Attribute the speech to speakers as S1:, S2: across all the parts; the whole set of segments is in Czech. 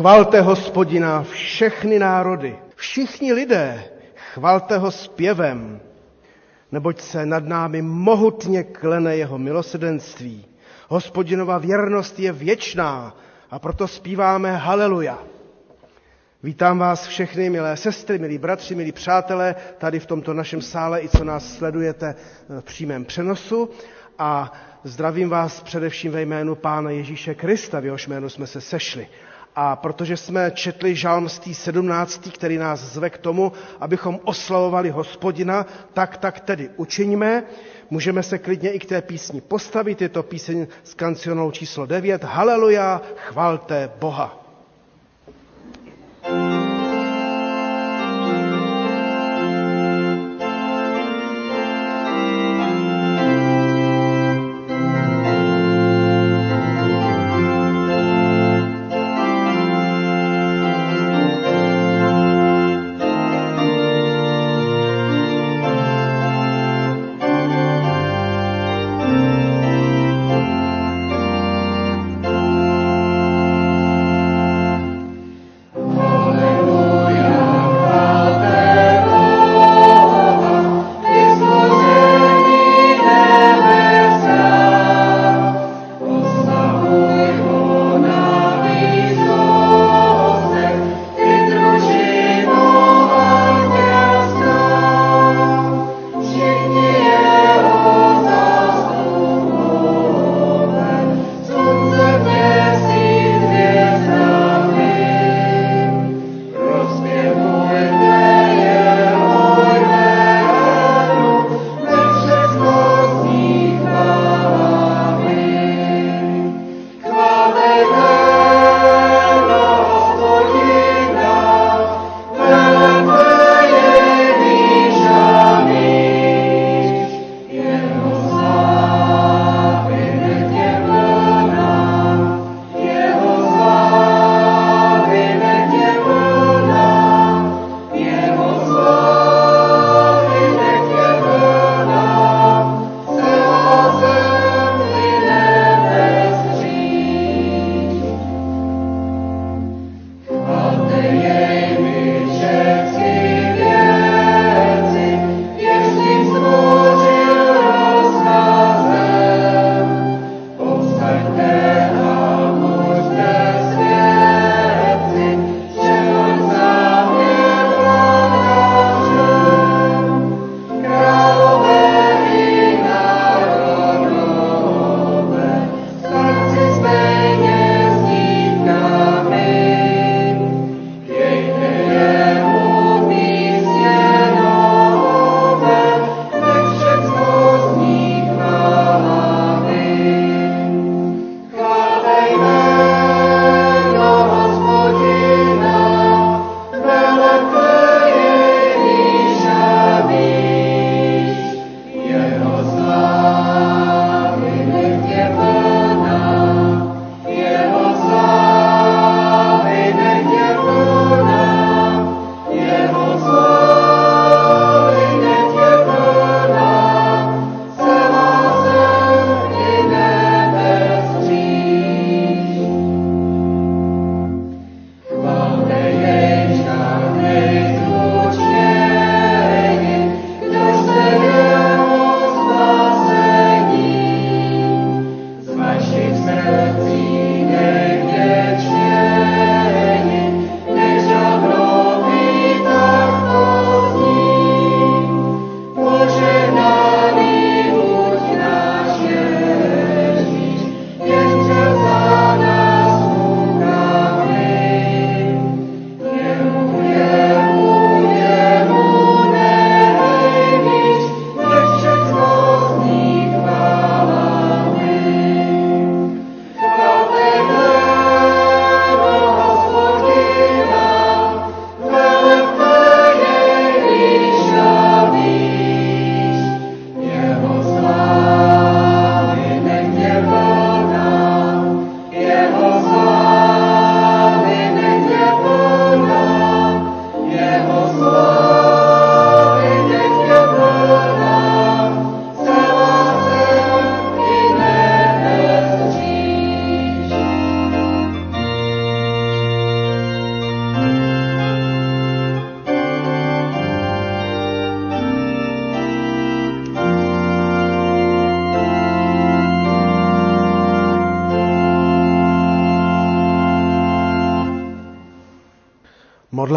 S1: Chvalte hospodina všechny národy, všichni lidé, chvalte ho zpěvem, neboť se nad námi mohutně klene jeho milosedenství. Hospodinova věrnost je věčná a proto zpíváme haleluja. Vítám vás všechny, milé sestry, milí bratři, milí přátelé, tady v tomto našem sále i co nás sledujete v přímém přenosu. A zdravím vás především ve jménu Pána Ježíše Krista, v jehož jménu jsme se sešli. A protože jsme četli žalm 17., který nás zve k tomu, abychom oslavovali hospodina, tak tak tedy učiníme. Můžeme se klidně i k té písni postavit. Je to píseň s kancionou číslo 9. Haleluja, chvalte Boha.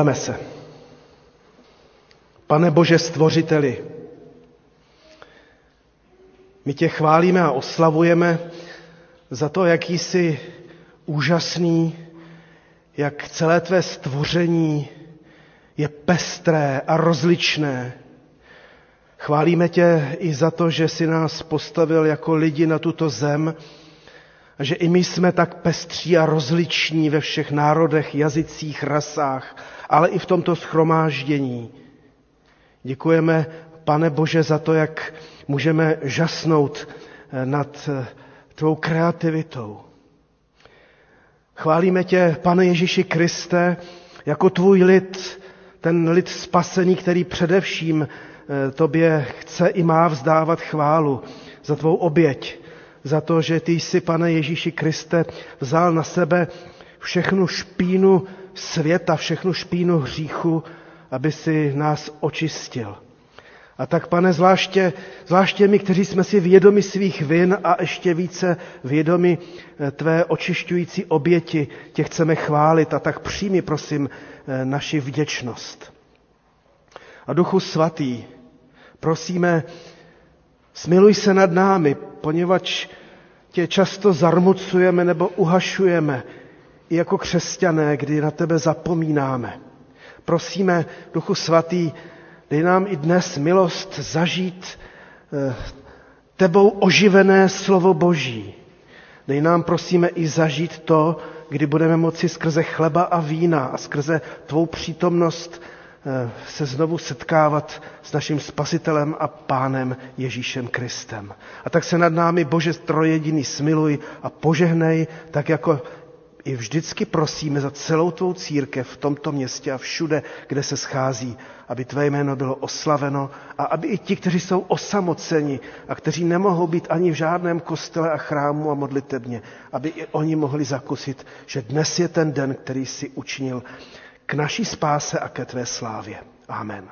S1: Modleme se. Pane Bože stvořiteli, my tě chválíme a oslavujeme za to, jaký jsi úžasný, jak celé tvé stvoření je pestré a rozličné. Chválíme tě i za to, že jsi nás postavil jako lidi na tuto zem a že i my jsme tak pestří a rozliční ve všech národech, jazycích, rasách, ale i v tomto schromáždění. Děkujeme, pane Bože, za to, jak můžeme žasnout eh, nad eh, tvou kreativitou. Chválíme tě, pane Ježíši Kriste, jako tvůj lid, ten lid spasený, který především eh, tobě chce i má vzdávat chválu za tvou oběť, za to, že ty jsi, pane Ježíši Kriste, vzal na sebe všechnu špínu světa, všechnu špínu hříchu, aby si nás očistil. A tak, pane, zvláště, zvláště my, kteří jsme si vědomi svých vin a ještě více vědomi eh, tvé očišťující oběti, tě chceme chválit a tak přijmi, prosím, eh, naši vděčnost. A Duchu Svatý, prosíme, smiluj se nad námi, poněvadž tě často zarmucujeme nebo uhašujeme, i jako křesťané, kdy na tebe zapomínáme. Prosíme, Duchu Svatý, dej nám i dnes milost zažít eh, tebou oživené slovo Boží. Dej nám, prosíme, i zažít to, kdy budeme moci skrze chleba a vína a skrze tvou přítomnost eh, se znovu setkávat s naším spasitelem a pánem Ježíšem Kristem. A tak se nad námi, Bože trojediný, smiluj a požehnej, tak jako i vždycky prosíme za celou tvou církev v tomto městě a všude, kde se schází, aby tvé jméno bylo oslaveno a aby i ti, kteří jsou osamoceni a kteří nemohou být ani v žádném kostele a chrámu a modlitebně, aby i oni mohli zakusit, že dnes je ten den, který si učinil k naší spáse a ke tvé slávě. Amen.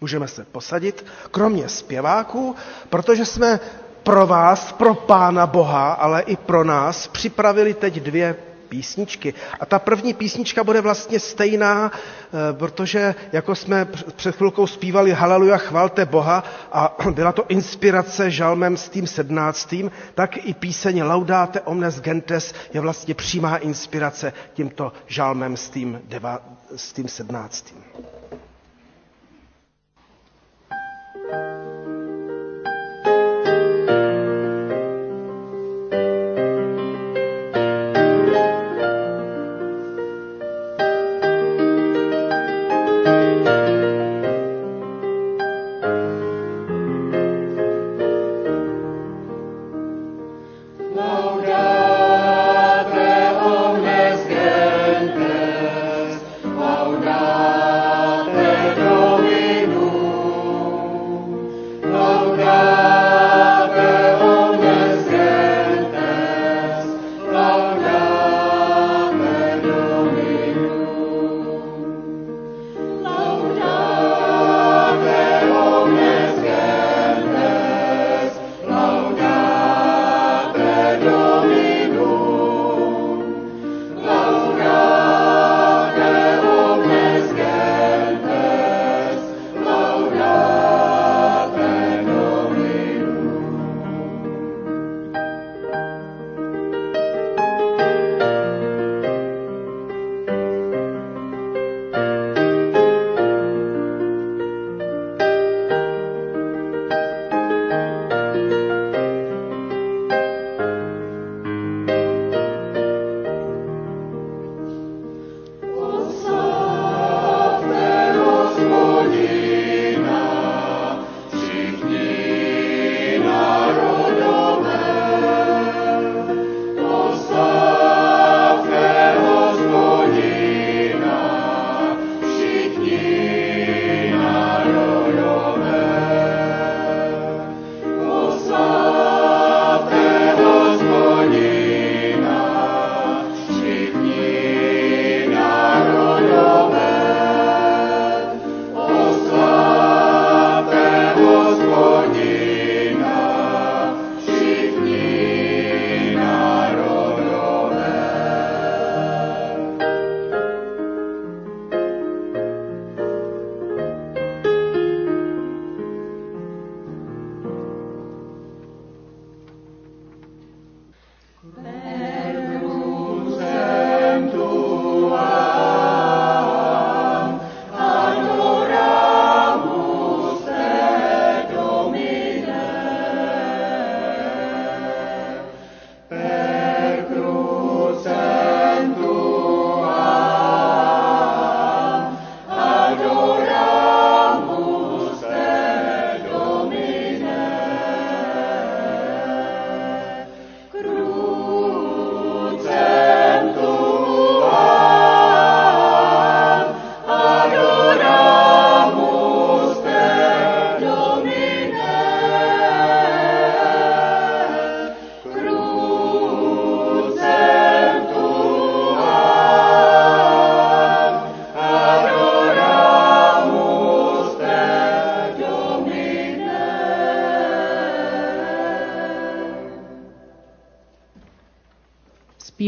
S1: Můžeme se posadit, kromě zpěváků, protože jsme pro vás, pro Pána Boha, ale i pro nás připravili teď dvě písničky. A ta první písnička bude vlastně stejná, eh, protože jako jsme před chvilkou zpívali Haleluja, chvalte Boha a byla to inspirace žalmem s tím sednáctým, tak i píseň Laudate omnes gentes je vlastně přímá inspirace tímto žalmem s tím, deva, s tím sednáctým.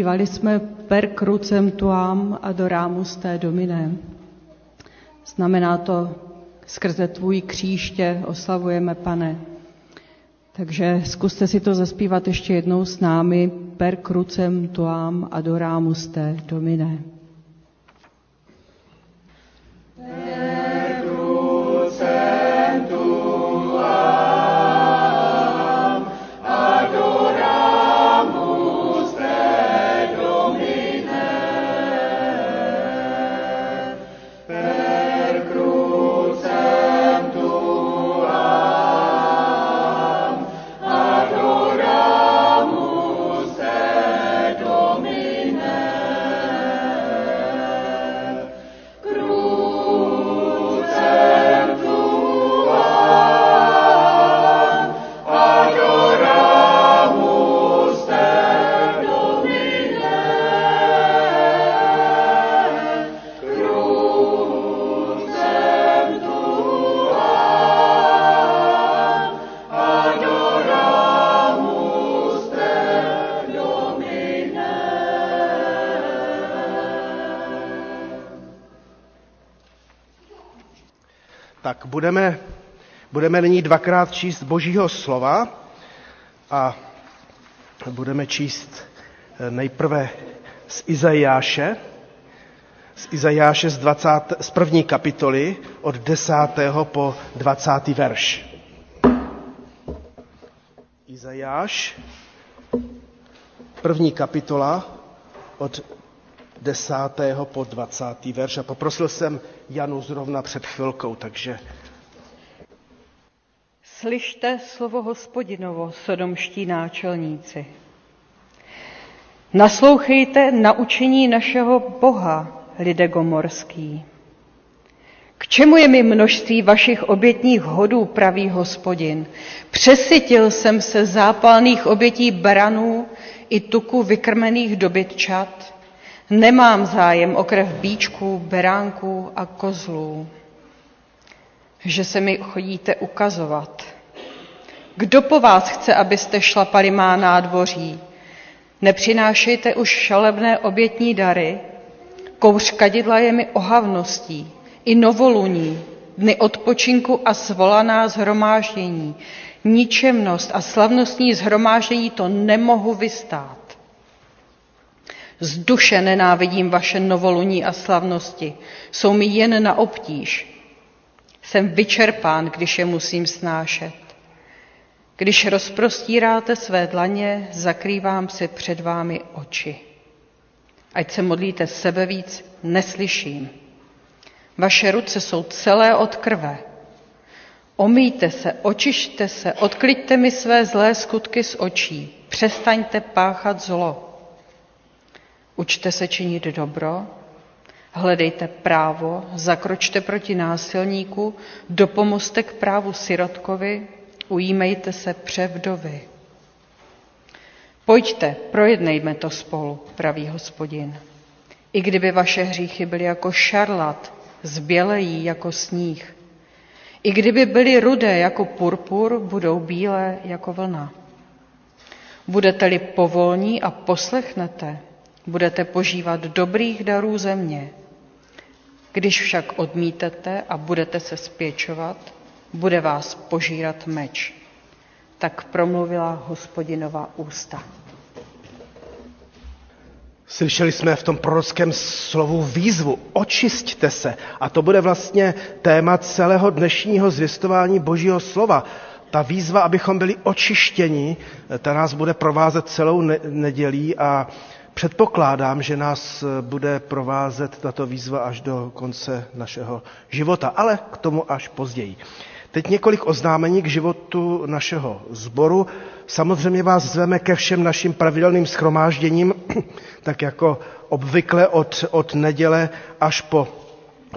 S2: Zpívali jsme per crucem tuam adoramus té domine. Znamená to, skrze tvůj kříž tě oslavujeme, pane. Takže zkuste si to zaspívat ještě jednou s námi. Per crucem tuam adoramus te domine.
S1: Budeme, budeme nyní dvakrát číst Božího slova a budeme číst eh, nejprve z Izajáše, z Izajáše z, 20, z první kapitoly od 10. po 20. verš. Izajáš, první kapitola od 10. po 20. verš. A poprosil jsem Janu zrovna před chvilkou, takže...
S3: Slyšte slovo hospodinovo, sodomští náčelníci. Naslouchejte naučení našeho Boha, lidé gomorský. K čemu je mi množství vašich obětních hodů, pravý hospodin? Přesytil jsem se zápalných obětí baranů i tuku vykrmených dobytčat, Nemám zájem o krev bíčků, beránků a kozlů, že se mi chodíte ukazovat. Kdo po vás chce, abyste šlapali má nádvoří? Nepřinášejte už šalebné obětní dary, kouř kadidla je mi ohavností, i novoluní, dny odpočinku a svolaná zhromáždění, ničemnost a slavnostní zhromáždění to nemohu vystát. Z duše nenávidím vaše novoluní a slavnosti. Jsou mi jen na obtíž. Jsem vyčerpán, když je musím snášet. Když rozprostíráte své dlaně, zakrývám si před vámi oči. Ať se modlíte sebe víc, neslyším. Vaše ruce jsou celé od krve. Omýjte se, očište se, odkliďte mi své zlé skutky z očí. Přestaňte páchat zlo. Učte se činit dobro, hledejte právo, zakročte proti násilníku, dopomozte k právu sirotkovi, ujímejte se převdovy. Pojďte, projednejme to spolu, pravý hospodin. I kdyby vaše hříchy byly jako šarlat, zbělejí jako sníh. I kdyby byly rudé jako purpur, budou bílé jako vlna. Budete-li povolní a poslechnete, budete požívat dobrých darů země. Když však odmítete a budete se spěčovat, bude vás požírat meč. Tak promluvila hospodinova ústa.
S1: Slyšeli jsme v tom prorockém slovu výzvu, očisťte se. A to bude vlastně téma celého dnešního zvěstování Božího slova. Ta výzva, abychom byli očištěni, ta nás bude provázet celou nedělí a Předpokládám, že nás eh, bude provázet tato výzva až do konce našeho života, ale k tomu až později. Teď několik oznámení k životu našeho sboru. Samozřejmě vás zveme ke všem našim pravidelným schromážděním, tak jako obvykle od, od neděle až po,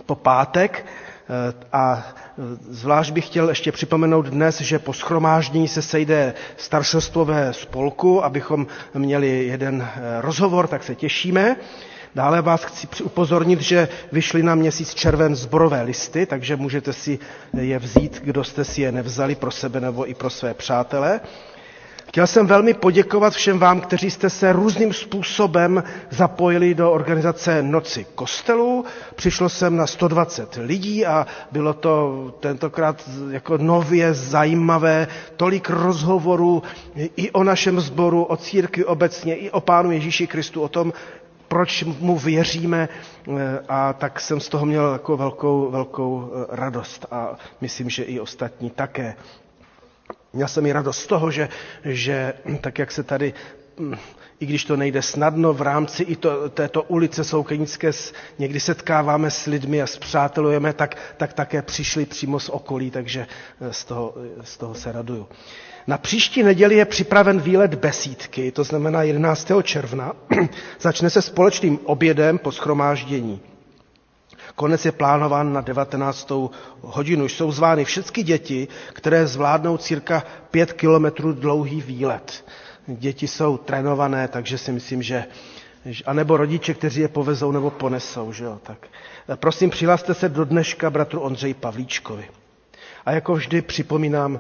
S1: po pátek. Eh, a zvlášť bych chtěl ještě připomenout dnes, že po schromáždění se sejde staršostvové spolku, abychom měli jeden eh, rozhovor, tak se těšíme. Dále vás chci upozornit, že vyšly na měsíc červen zborové listy, takže můžete si je vzít, kdo jste si je nevzali pro sebe nebo i pro své přátele. Chtěl jsem velmi poděkovat všem vám, kteří jste se různým způsobem zapojili do organizace Noci kostelů. Přišlo jsem na 120 lidí a bylo to tentokrát jako nově zajímavé, tolik rozhovorů i o našem sboru, o církvi obecně, i o Pánu Ježíši Kristu, o tom, proč mu věříme a tak jsem z toho měl jako velkou, velkou radost a myslím, že i ostatní také. Měl jsem i radost z toho, že, že tak jak se tady, i když to nejde snadno, v rámci i to, této ulice Soukenické někdy setkáváme s lidmi a zpřátelujeme, tak, tak také přišli přímo z okolí, takže eh, z toho, z toho se raduju. Na příští neděli je připraven výlet besídky, to znamená 11. června. Začne se společným obědem po schromáždění. Konec je plánován na 19. hodinu. Jsou zvány všechny děti, které zvládnou cirka pět kilometrů dlouhý výlet. Děti jsou trénované, takže si myslím, že a nebo rodiče, kteří je povezou nebo ponesou. Že jo? Tak, prosím, přihlaste se do dneška bratru Ondřej Pavlíčkovi. A jako vždy připomínám,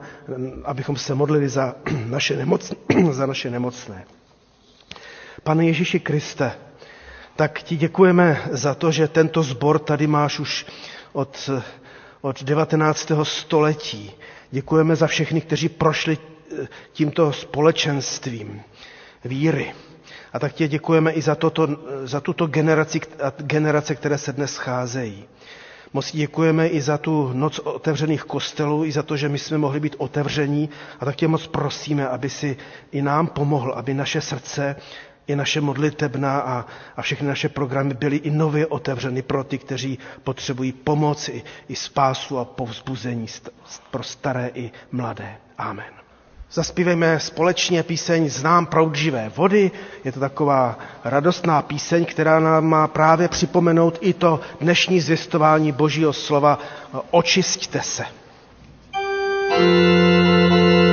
S1: abychom se modlili za naše, nemoc, za naše nemocné. Pane Ježíši Kriste, tak ti děkujeme za to, že tento sbor tady máš už od, od 19. století. Děkujeme za všechny, kteří prošli tímto společenstvím víry. A tak tě děkujeme i za, toto, za tuto generaci, generace, které se dnes scházejí. Moc děkujeme i za tu noc otevřených kostelů, i za to, že my jsme mohli být otevření. A tak tě moc prosíme, aby si i nám pomohl, aby naše srdce i naše modlitebná a, a všechny naše programy byly i nově otevřeny pro ty, kteří potřebují pomoc i, i spásu a povzbuzení pro staré i mladé. Amen. Zaspívejme společně píseň Znám proud živé vody. Je to taková radostná píseň, která nám má právě připomenout i to dnešní zvěstování Božího slova Očisťte se. thank you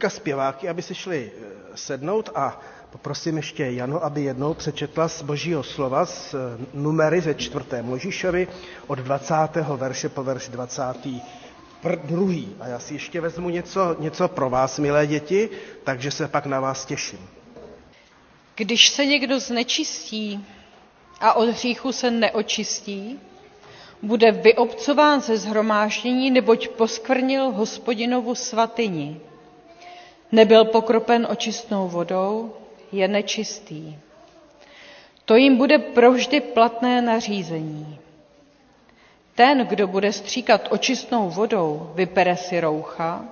S1: teďka zpěváky, aby si šli eh, sednout a poprosím ještě Janu, aby jednou přečetla z božího slova z eh, numery ze čtvrté Možíšovi od 20. verše po verš 22. A já si ještě vezmu něco, něco pro vás, milé děti, takže se pak na vás těším.
S3: Když se někdo znečistí a od hříchu se neočistí, bude vyobcován ze zhromáždění, neboť poskvrnil hospodinovu svatyni. Nebyl pokropen očistnou vodou, je nečistý. To jim bude provždy platné nařízení. Ten, kdo bude stříkat očistnou vodou, vypere si roucha,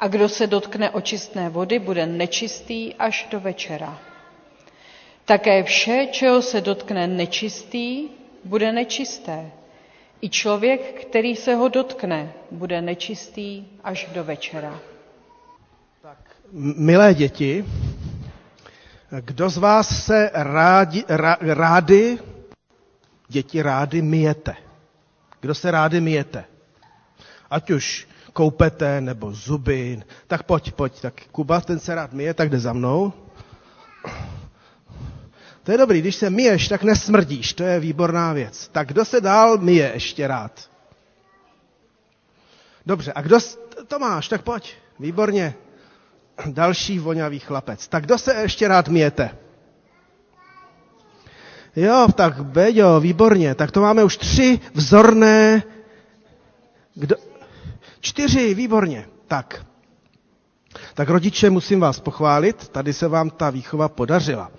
S3: a kdo se dotkne očistné vody, bude nečistý až do večera. Také vše, čeho se dotkne nečistý, bude nečisté. I člověk, který se ho dotkne, bude nečistý až do večera.
S1: Milé děti, kdo z vás se rádi, rá, rády, děti rády myjete? Kdo se rády myjete? Ať už koupete nebo zuby, tak pojď, pojď. Tak Kuba, ten se rád myje, tak jde za mnou. To je dobrý, když se myješ, tak nesmrdíš, to je výborná věc. Tak kdo se dál myje ještě rád? Dobře, a kdo, to máš, tak pojď, výborně. Další voňavý chlapec. Tak kdo se ještě rád myjete? Jo, tak Beďo, výborně. Tak to máme už tři vzorné... Kdo? Čtyři, výborně. Tak. Tak rodiče, musím vás pochválit, tady se vám ta výchova podařila.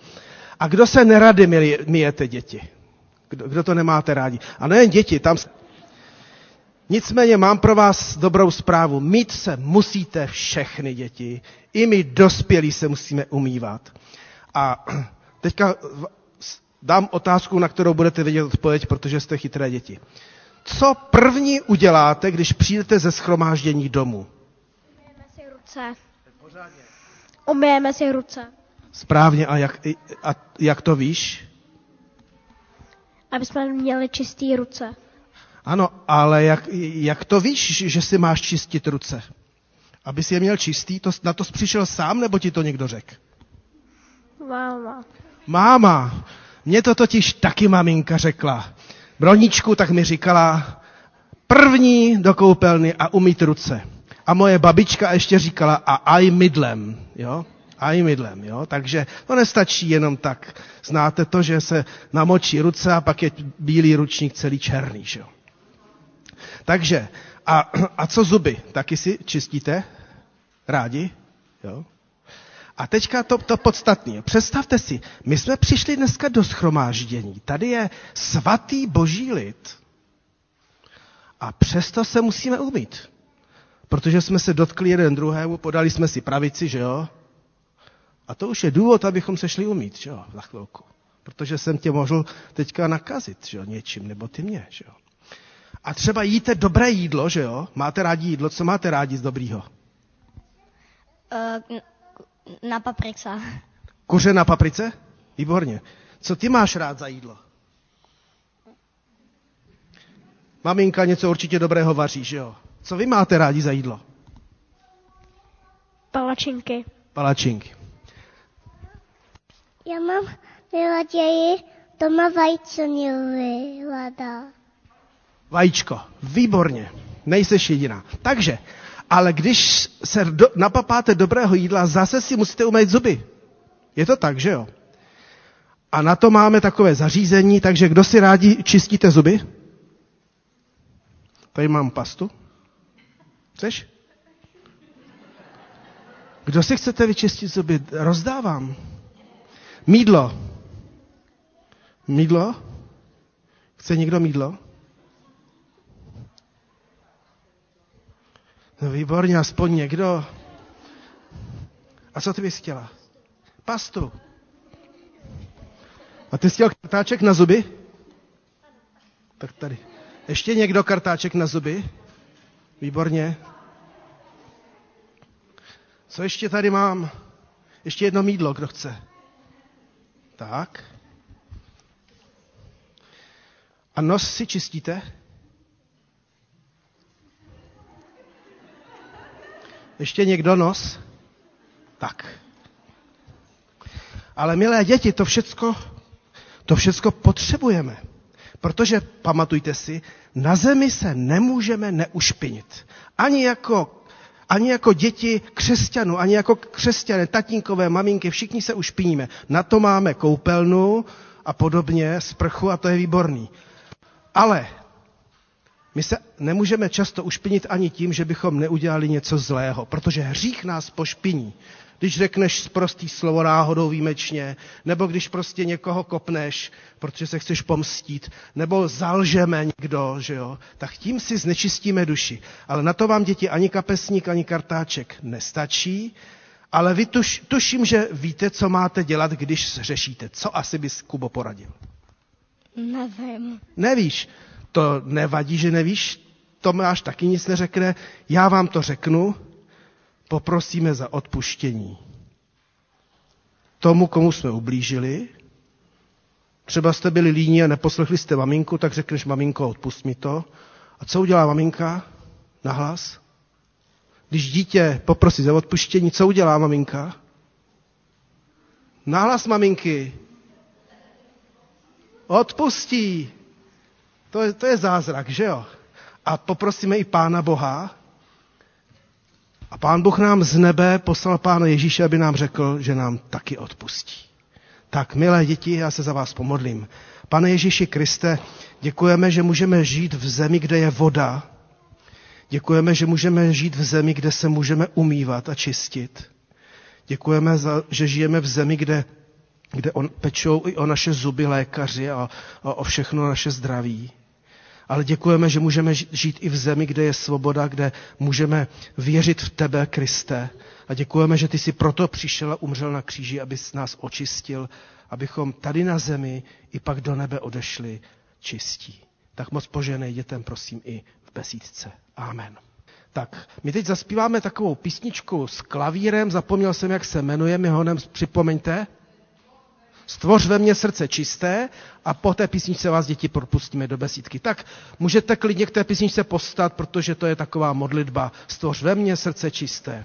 S1: A kdo se nerady myjete děti? Kdo, kdo to nemáte rádi? A nejen děti, tam... Nicméně mám pro vás dobrou zprávu. Mít se musíte všechny děti. I my dospělí se musíme umývat. A teďka dám otázku, na kterou budete vědět odpověď, protože jste chytré děti. Co první uděláte, když přijdete ze schromáždění domů?
S4: Umyjeme si ruce. Umyjeme si ruce.
S1: Správně, a jak, a jak to víš?
S4: Aby jsme měli čisté ruce.
S1: Ano, ale jak, jak to víš, že si máš čistit ruce? Aby si je měl čistý, to, na to jsi přišel sám, nebo ti to někdo řekl?
S4: Máma.
S1: Máma. Mně to totiž taky maminka řekla. Broničku tak mi říkala, první do koupelny a umít ruce. A moje babička ještě říkala, a aj mydlem. Jo? a i mydlem. Jo? Takže to nestačí jenom tak. Znáte to, že se namočí ruce a pak je bílý ručník celý černý. Že jo? Takže, a, a co zuby? Taky si čistíte? Rádi? Jo? A teďka to, to podstatné. Představte si, my jsme přišli dneska do schromáždění. Tady je svatý boží lid. A přesto se musíme umít. Protože jsme se dotkli jeden druhému, podali jsme si pravici, že jo? A to už je důvod, abychom se šli umít, že jo, za chvilku. Protože jsem tě mohl teďka nakazit, že jo, něčím, nebo ty mě, že jo. A třeba jíte dobré jídlo, že jo? Máte rádi jídlo, co máte rádi z dobrýho?
S4: Uh, na paprice.
S1: Kuře na paprice? Výborně. Co ty máš rád za jídlo? Maminka něco určitě dobrého vaří, že jo? Co vy máte rádi za jídlo?
S4: Palačinky.
S1: Palačinky.
S4: Já mám nejraději doma vajconilada.
S1: Vajíčko. Výborně. Nejseš jediná. Takže, ale když se do, napapáte dobrého jídla, zase si musíte umýt zuby. Je to tak, že jo? A na to máme takové zařízení, takže kdo si rádi čistíte zuby? Tady mám pastu. Chceš? Kdo si chcete vyčistit zuby? Rozdávám. Mídlo. Mídlo? Chce někdo mídlo? No výborně, aspoň někdo. A co ty bys chtěla? Pastu. A ty jsi chtěl kartáček na zuby? Tak tady. Ještě někdo kartáček na zuby? Výborně. Co ještě tady mám? Ještě jedno mídlo, kdo chce. Tak. A nos si čistíte? Ještě někdo nos? Tak. Ale milé děti, to všecko, to všecko potřebujeme. Protože, pamatujte si, na zemi se nemůžeme neušpinit. Ani jako, ani jako děti křesťanů, ani jako křesťané, tatínkové, maminky, všichni se ušpiníme. Na to máme koupelnu a podobně, sprchu a to je výborný. Ale my se nemůžeme často ušpinit ani tím, že bychom neudělali něco zlého, protože hřích nás pošpiní. Když řekneš prostý slovo náhodou výjimečně, nebo když prostě někoho kopneš, protože se chceš pomstít, nebo zalžeme někdo, že jo, tak tím si znečistíme duši. Ale na to vám děti ani kapesník, ani kartáček nestačí, ale vy tuš, tuším, že víte, co máte dělat, když řešíte. Co asi bys, Kubo, poradil?
S4: Nevím.
S1: Nevíš. To nevadí, že nevíš. Tomáš taky nic neřekne. Já vám to řeknu. Poprosíme za odpuštění. Tomu, komu jsme ublížili. Třeba jste byli líní a neposlechli jste maminku, tak řekneš, maminko, odpust mi to. A co udělá maminka? Nahlas? Když dítě poprosí za odpuštění, co udělá maminka? Nahlas maminky. Odpustí. To je, to je zázrak, že jo? A poprosíme i Pána Boha. A Pán Bůh nám z nebe poslal Pána Ježíše, aby nám řekl, že nám taky odpustí. Tak, milé děti, já se za vás pomodlím. Pane Ježíši Kriste, děkujeme, že můžeme žít v zemi, kde je voda. Děkujeme, že můžeme žít v zemi, kde se můžeme umývat a čistit. Děkujeme, za, že žijeme v zemi, kde, kde on, pečou i o naše zuby lékaři a, a o všechno naše zdraví. Ale děkujeme, že můžeme žít i v zemi, kde je svoboda, kde můžeme věřit v tebe, Kriste. A děkujeme, že ty jsi proto přišel a umřel na kříži, abys nás očistil, abychom tady na zemi i pak do nebe odešli čistí. Tak moc poženej dětem, prosím, i v besídce. Amen. Tak, my teď zaspíváme takovou písničku s klavírem, zapomněl jsem, jak se jmenuje, mi honem připomeňte. Stvoř ve mně srdce čisté a po té písničce vás děti propustíme do besídky. Tak můžete klidně k té písničce postat, protože to je taková modlitba. Stvoř ve mně srdce čisté.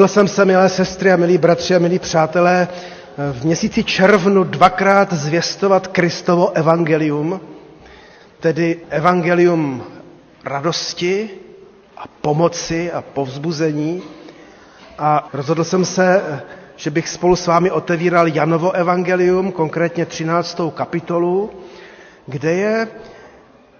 S1: Rozhodl jsem se, milé sestry a milí bratři a milí přátelé, v měsíci červnu dvakrát zvěstovat Kristovo evangelium. tedy evangelium radosti a pomoci a povzbuzení. A rozhodl jsem se, že bych spolu s vámi otevíral Janovo evangelium, konkrétně 13. kapitolu, kde je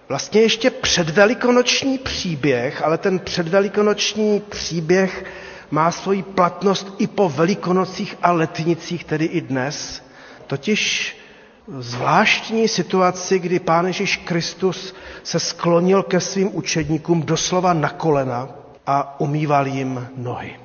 S1: vlastně ještě předvelikonoční příběh, ale ten předvelikonoční příběh má svoji platnost i po velikonocích a letnicích, tedy i dnes. Totiž zvláštní situaci, kdy Pán Ježíš Kristus se sklonil ke svým učedníkům doslova na kolena a umýval jim nohy.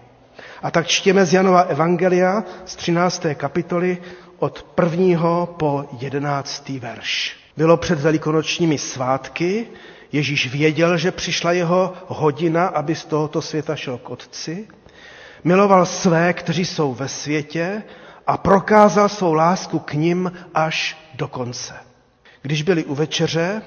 S1: A tak čtěme z Janova Evangelia z 13. kapitoly od prvního po jedenáctý verš. Bylo před velikonočními svátky, Ježíš věděl, že přišla jeho hodina, aby z tohoto světa šel k otci. Miloval své, kteří jsou ve světě a prokázal svou lásku k ním až do konce. Když byli u večeře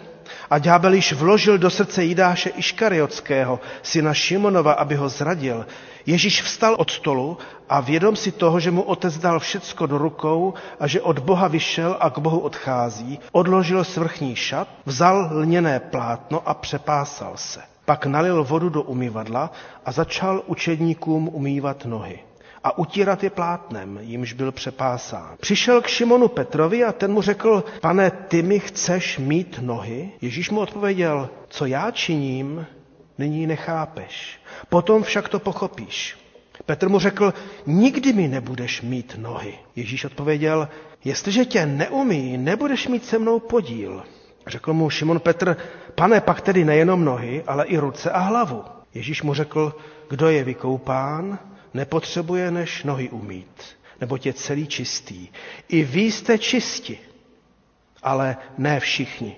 S1: a ďábel již vložil do srdce Jidáše Iškariotského, syna Šimonova, aby ho zradil, Ježíš vstal od stolu a vědom si toho, že mu otec dal všecko do rukou a že od Boha vyšel a k Bohu odchází, odložil svrchní šat, vzal lněné plátno a přepásal se. Pak nalil vodu do umyvadla a začal učedníkům umývat nohy a utírat je plátnem, jimž byl přepásán. Přišel k Šimonu Petrovi a ten mu řekl, pane, ty mi chceš mít nohy? Ježíš mu odpověděl, co já činím, nyní nechápeš. Potom však to pochopíš. Petr mu řekl, nikdy mi nebudeš mít nohy. Ježíš odpověděl, jestliže tě neumí, nebudeš mít se mnou podíl. Řekl mu Šimon Petr, pane, pak tedy nejenom nohy, ale i ruce a hlavu. Ježíš mu řekl, kdo je vykoupán, nepotřebuje než nohy umít, nebo je celý čistý. I vy jste čisti, ale ne všichni.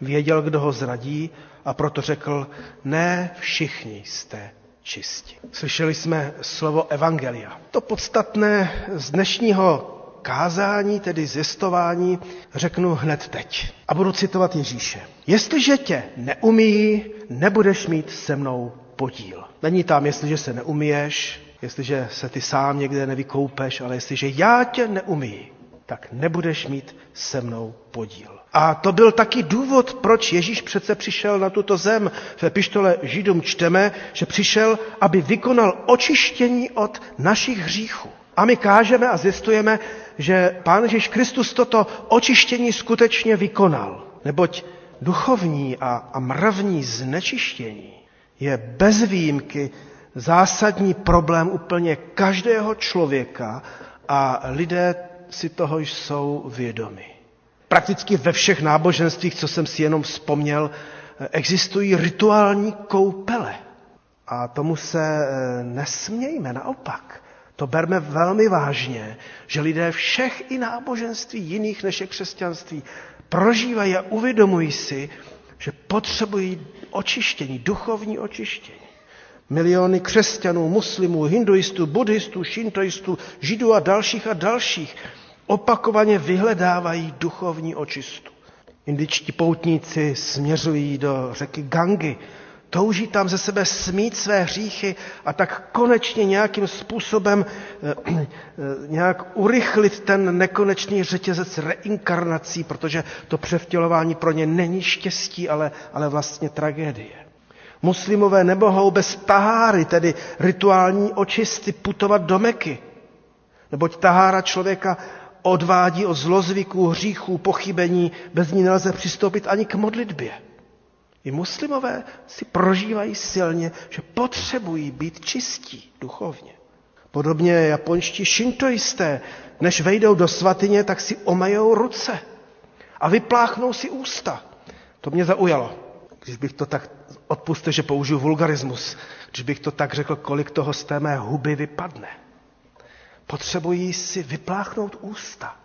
S1: Věděl, kdo ho zradí a proto řekl, ne všichni jste čisti. Slyšeli jsme slovo evangelia. To podstatné z dnešního kázání, tedy zjistování, řeknu hned teď. A budu citovat Ježíše. Jestliže tě neumí, nebudeš mít se mnou podíl. Není tam, jestliže se neumíješ, jestliže se ty sám někde nevykoupeš, ale jestliže já tě neumí, tak nebudeš mít se mnou podíl. A to byl taky důvod, proč Ježíš přece přišel na tuto zem. V epištole Židům čteme, že přišel, aby vykonal očištění od našich hříchů. A my kážeme a zjistujeme, že Pán Ježíš Kristus toto očištění skutečně vykonal. Neboť duchovní a, a mravní znečištění je bez výjimky zásadní problém úplně každého člověka a lidé si toho jsou vědomi. Prakticky ve všech náboženstvích, co jsem si jenom vzpomněl, existují rituální koupele. A tomu se eh, nesmějme, naopak. To berme velmi vážně, že lidé všech i náboženství jiných než je křesťanství prožívají a uvědomují si, že potřebují očištění, duchovní očištění. Miliony křesťanů, muslimů, hinduistů, buddhistů, šintoistů, židů a dalších a dalších opakovaně vyhledávají duchovní očistu. Indičtí poutníci směřují do řeky Gangy, touží tam ze sebe smít své hříchy a tak konečně nějakým způsobem eh, eh, nějak urychlit ten nekonečný řetězec reinkarnací, protože to převtělování pro ně není štěstí, ale, ale vlastně tragédie. Muslimové nemohou bez taháry, tedy rituální očisty, putovat do Meky. Neboť tahára člověka odvádí od zlozvyků, hříchů, pochybení, bez ní nelze přistoupit ani k modlitbě. I muslimové si prožívají silně, že potřebují být čistí duchovně. Podobně japonští šintoisté, než vejdou do svatyně, tak si omejou ruce a vypláchnou si ústa. To mě zaujalo. Když bych to tak, odpuste, že použiju vulgarismus, když bych to tak řekl, kolik toho z té mé huby vypadne. Potřebují si vypláchnout ústa.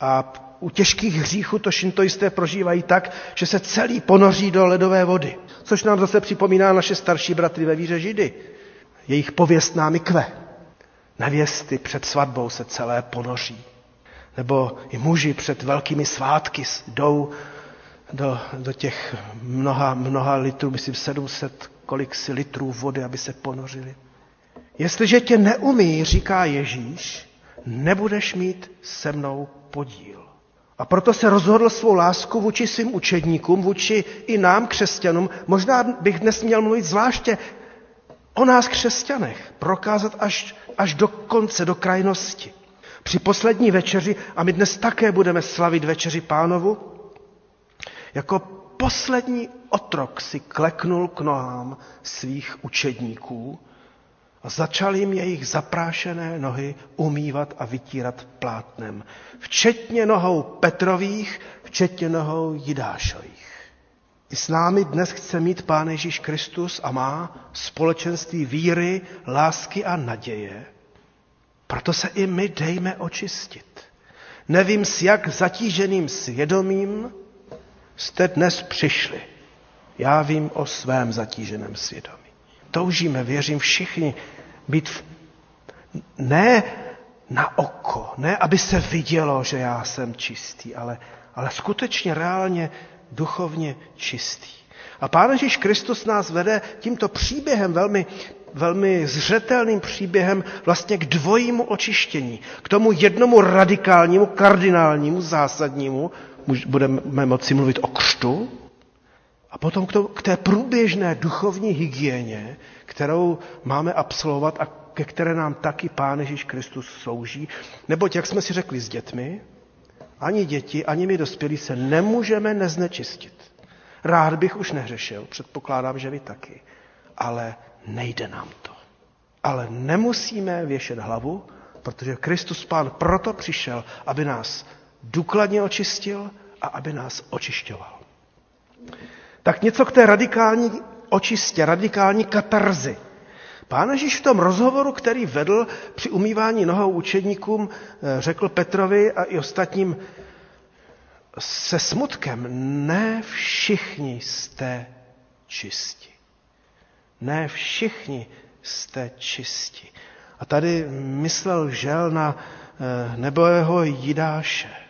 S1: A u těžkých hříchů to šintoisté prožívají tak, že se celý ponoří do ledové vody. Což nám zase připomíná naše starší bratry ve víře Židy. Jejich pověst námi kve. Nevěsty před svatbou se celé ponoří. Nebo i muži před velkými svátky jdou do, do těch mnoha, mnoha litrů, myslím 700 kolik si litrů vody, aby se ponořili. Jestliže tě neumí, říká Ježíš, nebudeš mít se mnou podíl. A proto se rozhodl svou lásku vůči svým učedníkům, vůči i nám, křesťanům. Možná bych dnes měl mluvit zvláště o nás, křesťanech, prokázat až, až do konce, do krajnosti. Při poslední večeři, a my dnes také budeme slavit večeři pánovu, jako poslední otrok si kleknul k nohám svých učedníků a začal jim jejich zaprášené nohy umývat a vytírat plátnem. Včetně nohou Petrových, včetně nohou Jidášových. I s námi dnes chce mít Pán Ježíš Kristus a má společenství víry, lásky a naděje. Proto se i my dejme očistit. Nevím, s jak zatíženým svědomím jste dnes přišli. Já vím o svém zatíženém svědomí. Toužíme, věřím všichni, být v... ne na oko, ne aby se vidělo, že já jsem čistý, ale, ale skutečně reálně duchovně čistý. A Pán Ježíš Kristus nás vede tímto příběhem, velmi, velmi zřetelným příběhem, vlastně k dvojímu očištění. K tomu jednomu radikálnímu, kardinálnímu, zásadnímu, budeme moci mluvit o křtu, a potom k, to, k té průběžné duchovní hygieně, kterou máme absolvovat a ke které nám taky Pán Ježíš Kristus slouží. Neboť, jak jsme si řekli s dětmi, ani děti, ani my dospělí se nemůžeme neznečistit. Rád bych už neřešil, předpokládám, že vy taky, ale nejde nám to. Ale nemusíme věšet hlavu, protože Kristus Pán proto přišel, aby nás důkladně očistil a aby nás očišťoval. Tak něco k té radikální očistě, radikální katarzy. Pán Ježíš v tom rozhovoru, který vedl při umývání nohou učedníkům, eh, řekl Petrovi a i ostatním se smutkem, ne všichni jste čisti. Ne všichni jste čisti. A tady myslel žel na eh, nebojého Jidáše.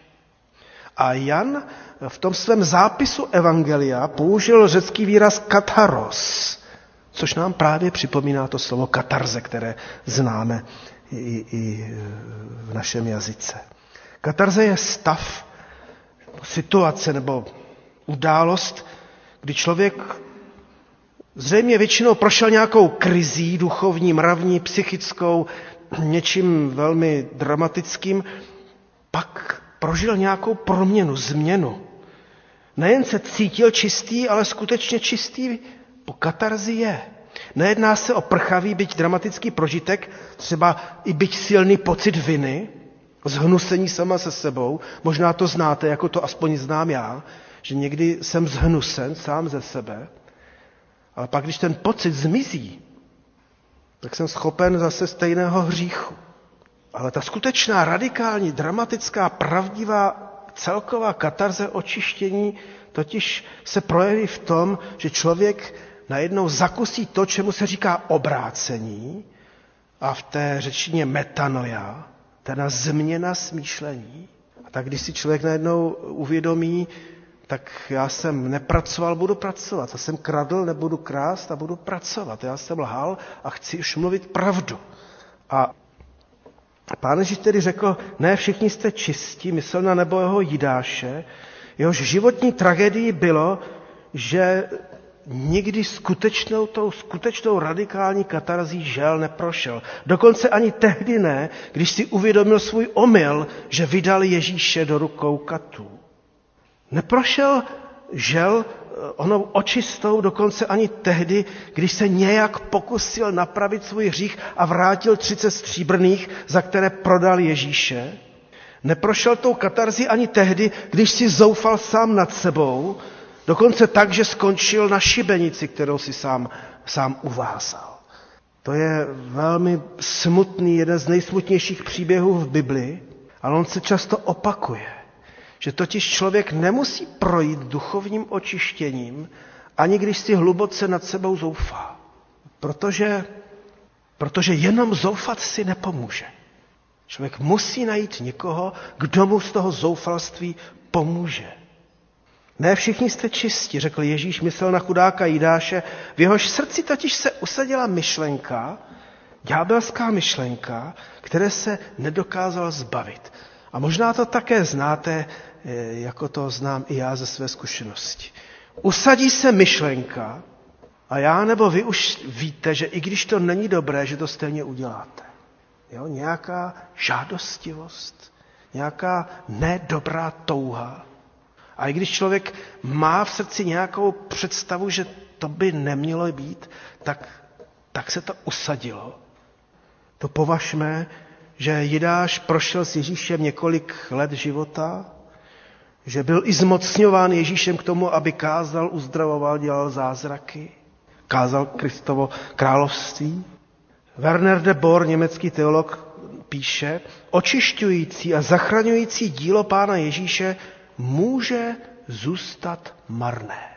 S1: A Jan v tom svém zápisu Evangelia použil řecký výraz kataros, což nám právě připomíná to slovo katarze, které známe i, i v našem jazyce. Katarze je stav, situace nebo událost, kdy člověk zřejmě většinou prošel nějakou krizí duchovní, mravní, psychickou, něčím velmi dramatickým, pak prožil nějakou proměnu, změnu. Nejen se cítil čistý, ale skutečně čistý po katarzi je. Nejedná se o prchavý, byť dramatický prožitek, třeba i byť silný pocit viny, zhnusení sama se sebou. Možná to znáte, jako to aspoň znám já, že někdy jsem zhnusen sám ze sebe, ale pak, když ten pocit zmizí, tak jsem schopen zase stejného hříchu. Ale ta skutečná, radikální, dramatická, pravdivá celková katarze očištění totiž se projeví v tom, že člověk najednou zakusí to, čemu se říká obrácení, a v té řečině metanoja, teda změna smýšlení. A tak když si člověk najednou uvědomí, tak já jsem nepracoval, budu pracovat. Já jsem kradl, nebudu krást a budu pracovat. Já jsem lhal a chci už mluvit pravdu. A Pán Ježíš tedy řekl, ne všichni jste čistí, myslel na nebo jeho Jidáše, jehož životní tragédií bylo, že nikdy skutečnou, tou skutečnou radikální katarzí žel neprošel. Dokonce ani tehdy ne, když si uvědomil svůj omyl, že vydal Ježíše do rukou katů. Neprošel žel onou očistou dokonce ani tehdy, když se nějak pokusil napravit svůj hřích a vrátil 30 stříbrných, za které prodal Ježíše. Neprošel tou katarzí ani tehdy, když si zoufal sám nad sebou, dokonce tak, že skončil na šibenici, kterou si sám, sám uvázal. To je velmi smutný, jeden z nejsmutnějších příběhů v Bibli, ale on se často opakuje. Že totiž člověk nemusí projít duchovním očištěním, ani když si hluboce nad sebou zoufá. Protože, protože jenom zoufat si nepomůže. Člověk musí najít někoho, kdo mu z toho zoufalství pomůže. Ne všichni jste čistí, řekl Ježíš, myslel na chudáka Jidáše. V jehož srdci totiž se usadila myšlenka, ďábelská myšlenka, které se nedokázal zbavit. A možná to také znáte jako to znám i já ze své zkušenosti. Usadí se myšlenka a já nebo vy už víte, že i když to není dobré, že to stejně uděláte. Jo? Nějaká žádostivost, nějaká nedobrá touha. A i když člověk má v srdci nějakou představu, že to by nemělo být, tak, tak se to usadilo. To považme, že Jidáš prošel s Ježíšem několik let života, že byl i zmocňován Ježíšem k tomu, aby kázal, uzdravoval, dělal zázraky, kázal Kristovo království. Werner de Boer, německý teolog, píše, očišťující a zachraňující dílo Pána Ježíše může zůstat marné.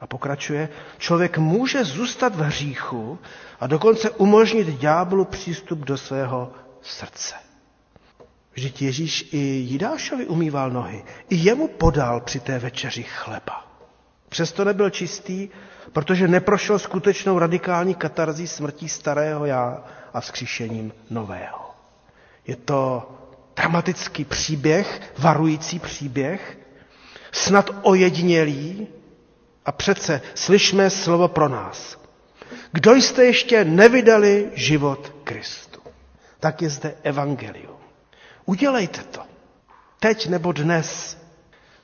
S1: A pokračuje, člověk může zůstat v hříchu a dokonce umožnit ďáblu přístup do svého srdce. Vždyť Ježíš i Jidášovi umýval nohy. I jemu podal při té večeři chleba. Přesto nebyl čistý, protože neprošel skutečnou radikální katarzí smrtí starého já a vzkříšením nového. Je to dramatický příběh, varující příběh, snad ojedinělý a přece slyšme slovo pro nás. Kdo jste ještě nevydali život Kristu? Tak je zde evangelium. Udělejte to. Teď nebo dnes.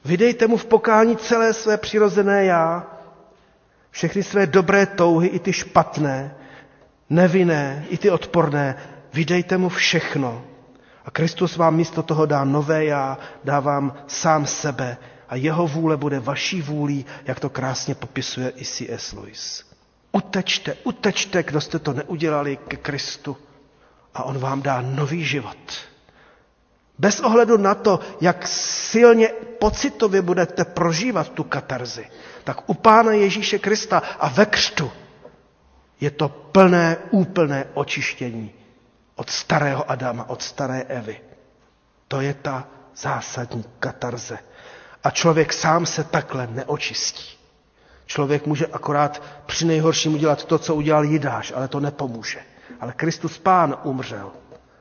S1: Vydejte mu v pokání celé své přirozené já, všechny své dobré touhy, i ty špatné, nevinné, i ty odporné. Vydejte mu všechno. A Kristus vám místo toho dá nové já, dá vám sám sebe a jeho vůle bude vaší vůlí, jak to krásně popisuje i C.S. Lewis. Utečte, utečte, kdo jste to neudělali ke Kristu a on vám dá nový život. Bez ohledu na to, jak silně pocitově budete prožívat tu katarzi, tak u Pána Ježíše Krista a ve křtu je to plné, úplné očištění od starého Adama, od staré Evy. To je ta zásadní katarze. A člověk sám se takhle neočistí. Člověk může akorát při nejhorším udělat to, co udělal Jidáš, ale to nepomůže. Ale Kristus Pán umřel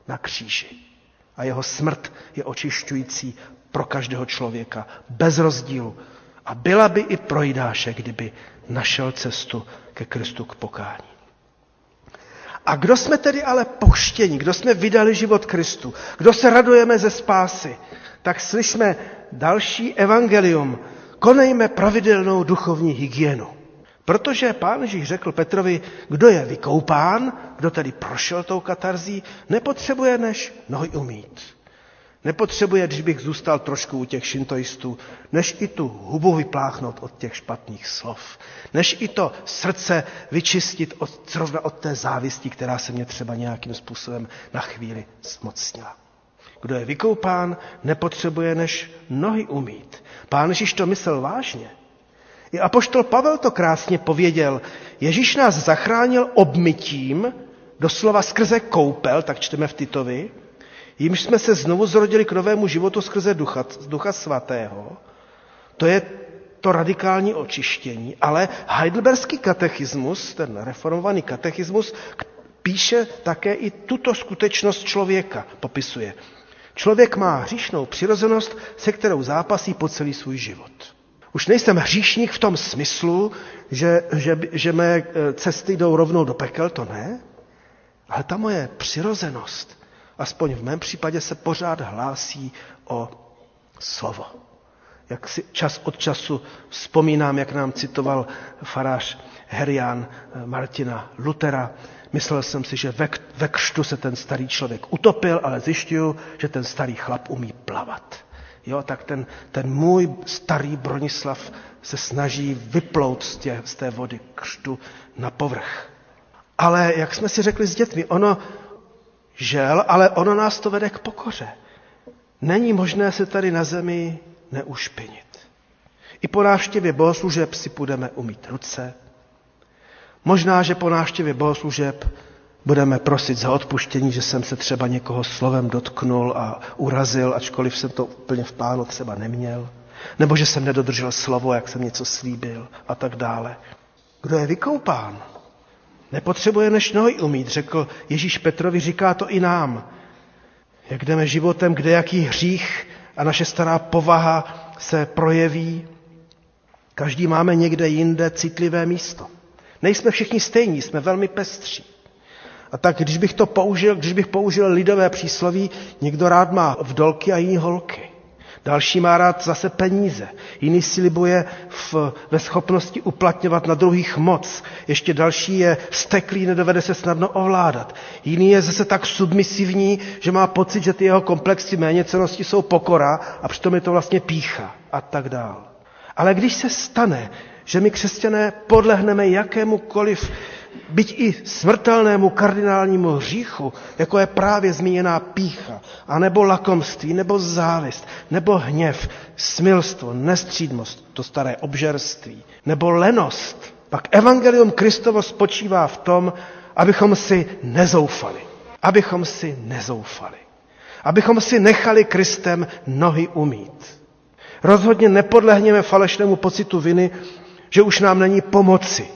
S1: na kříži. A jeho smrt je očišťující pro každého člověka, bez rozdílu. A byla by i pro Jidáše, kdyby našel cestu ke Kristu k pokání. A kdo jsme tedy ale poštěni, kdo jsme vydali život Kristu, kdo se radujeme ze spásy, tak slyšme další evangelium. Konejme pravidelnou duchovní hygienu. Protože pán Ježíš řekl Petrovi, kdo je vykoupán, kdo tedy prošel tou katarzí, nepotřebuje než nohy umít. Nepotřebuje, když bych zůstal trošku u těch šintoistů, než i tu hubu vypláchnout od těch špatných slov. Než i to srdce vyčistit od, zrovna od té závisti, která se mě třeba nějakým způsobem na chvíli zmocnila. Kdo je vykoupán, nepotřebuje než nohy umít. Pán Ježíš to myslel vážně. I apoštol Pavel to krásně pověděl. Ježíš nás zachránil obmytím, doslova skrze koupel, tak čteme v Titovi, jimž jsme se znovu zrodili k novému životu skrze ducha, ducha svatého. To je to radikální očištění, ale Heidelberský katechismus, ten reformovaný katechismus, píše také i tuto skutečnost člověka, popisuje. Člověk má hříšnou přirozenost, se kterou zápasí po celý svůj život. Už nejsem hříšník v tom smyslu, že, že, že mé eh, cesty jdou rovnou do pekel, to ne. Ale ta moje přirozenost, aspoň v mém případě, se pořád hlásí o slovo. Jak si čas od času vzpomínám, jak nám citoval farář Herian eh, Martina Lutera, Myslel jsem si, že ve, ve křtu se ten starý člověk utopil, ale zjišťuju, že ten starý chlap umí plavat. Jo, tak ten, ten můj starý Bronislav se snaží vyplout z, tě, z té vody křtu na povrch. Ale jak jsme si řekli s dětmi, ono žel, ale ono nás to vede k pokoře. Není možné se tady na zemi neušpinit. I po návštěvě bohoslužeb si budeme umít ruce, Možná, že po návštěvě bohoslužeb budeme prosit za odpuštění, že jsem se třeba někoho slovem dotknul a urazil, ačkoliv jsem to úplně v plánu třeba neměl. Nebo že jsem nedodržel slovo, jak jsem něco slíbil a tak dále. Kdo je vykoupán? Nepotřebuje než nohy umít, řekl Ježíš Petrovi, říká to i nám. Jak jdeme životem, kde jaký hřích a naše stará povaha se projeví. Každý máme někde jinde citlivé místo. Nejsme všichni stejní, jsme velmi pestří. A tak když bych to použil, když bych použil lidové přísloví, někdo rád má vdolky a jiný holky. Další má rád zase peníze. Jiný si libuje v, ve schopnosti uplatňovat na druhých moc. Ještě další je steklý, nedovede se snadno ovládat. Jiný je zase tak submisivní, že má pocit, že ty jeho komplexy méněcenosti jsou pokora a přitom je to vlastně pícha a tak dál. Ale když se stane, že my křesťané podlehneme jakémukoliv byť i smrtelnému kardinálnímu hříchu, jako je právě zmíněná pícha, anebo lakomství, nebo závist, nebo hněv, smilstvo, nestřídmost, to staré obžerství, nebo lenost, pak evangelium Kristovo spočívá v tom, abychom si nezoufali. Abychom si nezoufali. Abychom si nechali Kristem nohy umít. Rozhodně nepodlehněme falešnému pocitu viny, že už nám není pomoci,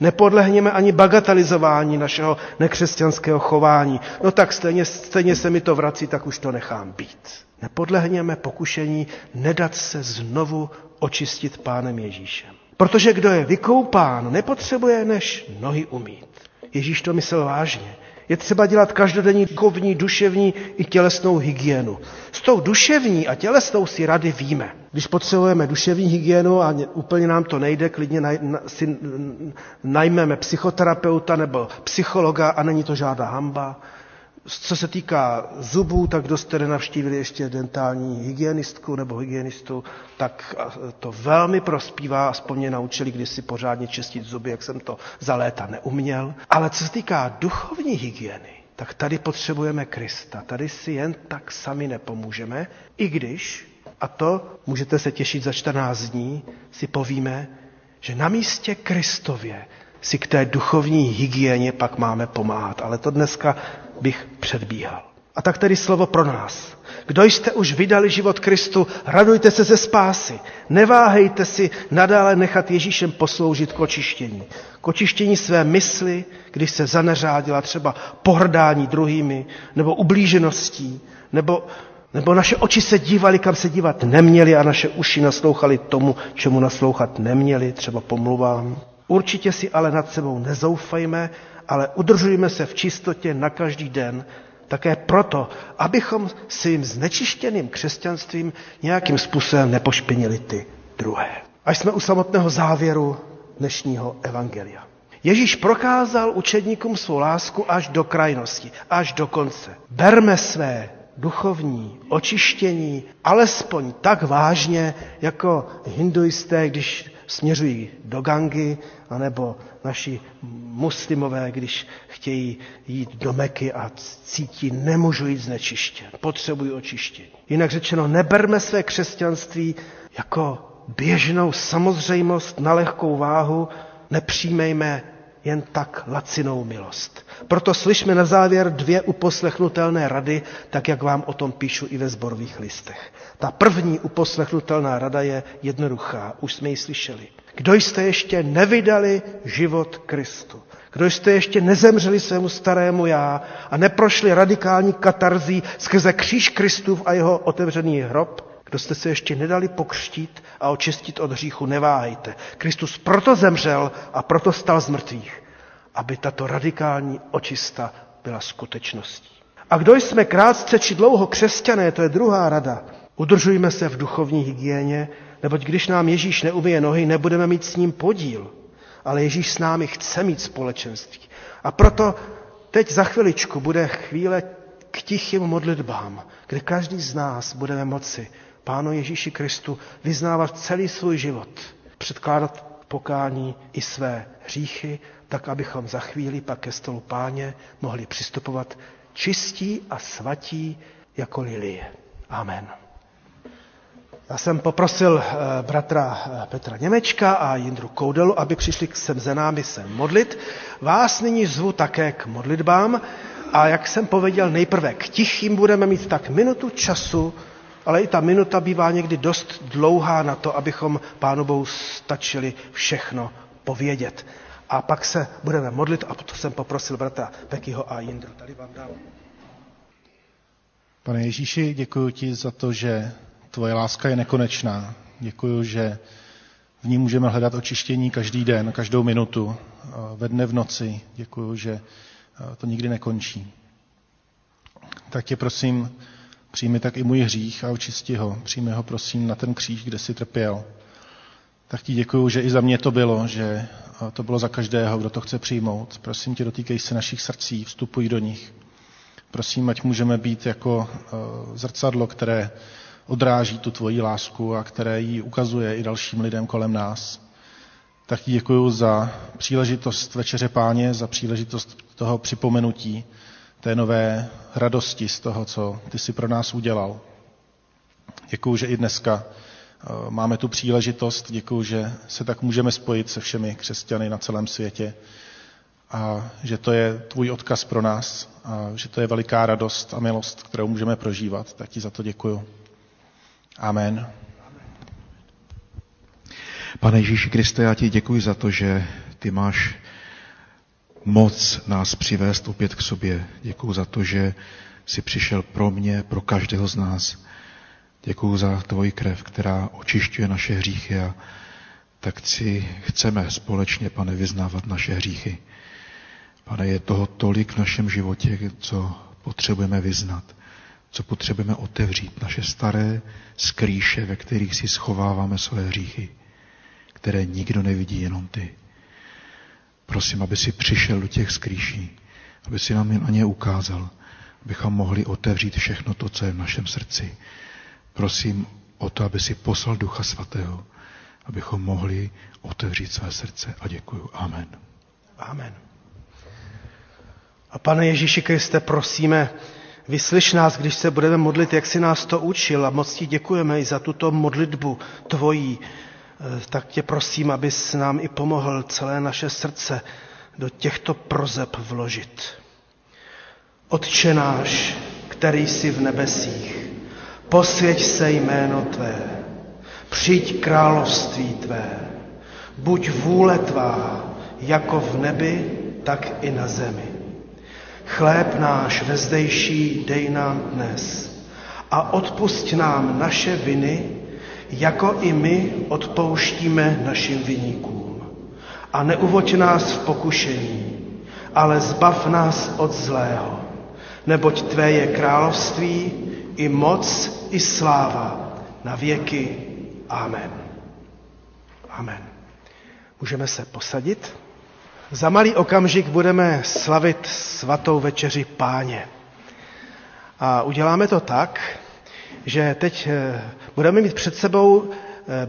S1: Nepodlehněme ani bagatelizování našeho nekřesťanského chování. No tak stejně, stejně se mi to vrací, tak už to nechám být. Nepodlehněme pokušení nedat se znovu očistit Pánem Ježíšem. Protože kdo je vykoupán, nepotřebuje než nohy umít. Ježíš to myslel vážně. Je třeba dělat každodenní duchovní, duševní i tělesnou hygienu. S tou duševní a tělesnou si rady víme. Když potřebujeme duševní hygienu a úplně nám to nejde, klidně si najmeme psychoterapeuta nebo psychologa a není to žádná hamba. Co se týká zubů, tak kdo jste nenavštívili ještě dentální hygienistku nebo hygienistu, tak to velmi prospívá, aspoň mě naučili kdysi pořádně čistit zuby, jak jsem to za léta neuměl. Ale co se týká duchovní hygieny, tak tady potřebujeme Krista. Tady si jen tak sami nepomůžeme, i když, a to můžete se těšit za 14 dní, si povíme, že na místě Kristově si k té duchovní hygieně pak máme pomáhat. Ale to dneska bych předbíhal. A tak tedy slovo pro nás. Kdo jste už vydali život Kristu, radujte se ze spásy. Neváhejte si nadále nechat Ježíšem posloužit k očištění. K očištění své mysli, když se zaneřádila třeba pohrdání druhými, nebo ublížeností, nebo, nebo naše oči se dívaly, kam se dívat neměli a naše uši naslouchali tomu, čemu naslouchat neměli, třeba pomluvám. Určitě si ale nad sebou nezoufejme, ale udržujme se v čistotě na každý den, také proto, abychom svým znečištěným křesťanstvím nějakým způsobem nepošpinili ty druhé. Až jsme u samotného závěru dnešního evangelia. Ježíš prokázal učedníkům svou lásku až do krajnosti, až do konce. Berme své duchovní očištění alespoň tak vážně, jako hinduisté, když směřují do Gangy, anebo naši muslimové, když chtějí jít do Meky a cítí, nemůžu jít znečištěn, potřebují očištění. Jinak řečeno, neberme své křesťanství jako běžnou samozřejmost na lehkou váhu, nepřijmejme jen tak lacinou milost. Proto slyšme na závěr dvě uposlechnutelné rady, tak jak vám o tom píšu i ve zborových listech. Ta první uposlechnutelná rada je jednoduchá, už jsme ji slyšeli. Kdo jste ještě nevydali život Kristu, kdo jste ještě nezemřeli svému starému já a neprošli radikální katarzí skrze kříž Kristův a jeho otevřený hrob, kdo jste se ještě nedali pokřtít a očistit od hříchu, neváhejte. Kristus proto zemřel a proto stal z mrtvých, aby tato radikální očista byla skutečností. A kdo jsme krátce či dlouho křesťané, to je druhá rada. Udržujme se v duchovní hygieně, neboť když nám Ježíš neumije nohy, nebudeme mít s ním podíl. Ale Ježíš s námi chce mít společenství. A proto teď za chviličku bude chvíle k tichým modlitbám, kde každý z nás budeme moci Pánu Ježíši Kristu vyznávat celý svůj život, předkládat pokání i své hříchy, tak abychom za chvíli pak ke stolu páně mohli přistupovat čistí a svatí jako lilie. Amen. Já jsem poprosil eh, bratra eh, Petra Němečka a Jindru Koudelu, aby přišli sem za námi se modlit. Vás nyní zvu také k modlitbám a jak jsem pověděl, nejprve k tichým budeme mít tak minutu času, ale i ta minuta bývá někdy dost dlouhá na to, abychom Pánu Bohu stačili všechno povědět. A pak se budeme modlit a potom jsem poprosil bratra Pekyho a Jindru. Tady vám dám.
S5: Pane Ježíši, děkuji ti za to, že tvoje láska je nekonečná. Děkuji, že v ní můžeme hledat očištění každý den, každou minutu, ve dne v noci. Děkuji, že to nikdy nekončí. Tak tě prosím, přijmi tak i můj hřích a očisti ho. Přijmi ho prosím na ten kříž, kde jsi trpěl. Tak ti děkuji, že i za mě to bylo, že to bylo za každého, kdo to chce přijmout. Prosím tě, dotýkej se našich srdcí, vstupuj do nich. Prosím, ať můžeme být jako zrcadlo, které odráží tu tvoji lásku a které ji ukazuje i dalším lidem kolem nás. Tak ti děkuji za příležitost Večeře Páně, za příležitost toho připomenutí, té nové radosti z toho, co ty si pro nás udělal. Děkuji, že i dneska eh, máme tu příležitost. Děkuji, že se tak můžeme spojit se všemi křesťany na celém světě a že to je tvůj odkaz pro nás a že to je veliká radost a milost, kterou můžeme prožívat. Tak ti za to děkuji. Amen.
S6: Pane Ježíši Kriste, já ti děkuji za to, že ty máš moc nás přivést opět k sobě. Děkuji za to, že jsi přišel pro mě, pro každého z nás. Děkuji za tvoji krev, která očišťuje naše hříchy a tak si chceme společně, pane, vyznávat naše hříchy. Pane, je toho tolik v našem životě, co potřebujeme vyznat co potřebujeme otevřít, naše staré skrýše, ve kterých si schováváme své hříchy, které nikdo nevidí, jenom ty. Prosím, aby si přišel do těch skrýší, aby si nám na ně ukázal, abychom mohli otevřít všechno to, co je v našem srdci. Prosím o to, aby si poslal Ducha Svatého, abychom mohli otevřít své srdce. A děkuju. Amen.
S1: Amen. A pane Ježíši Kriste, prosíme, Vyslyš nás, když se budeme modlit, jak jsi nás to učil a moc ti děkujeme i za tuto modlitbu tvojí. Eh, tak tě prosím, abys nám i pomohl celé naše srdce do těchto prozeb vložit. Otče náš, který jsi v nebesích, posvěť se jméno Tvé, přijď království Tvé, buď vůle Tvá, jako v nebi, tak i na zemi. Chléb náš vezdejší dej nám dnes a odpusť nám naše viny, jako i my odpouštíme našim viníkům. A neuvoď nás v pokušení, ale zbav nás od zlého, neboť Tvé je království, i moc, i sláva na věky. Amen. Amen. Můžeme se posadit. Za malý okamžik budeme slavit svatou večeři páně. A uděláme to tak, že teď eh, budeme mít před sebou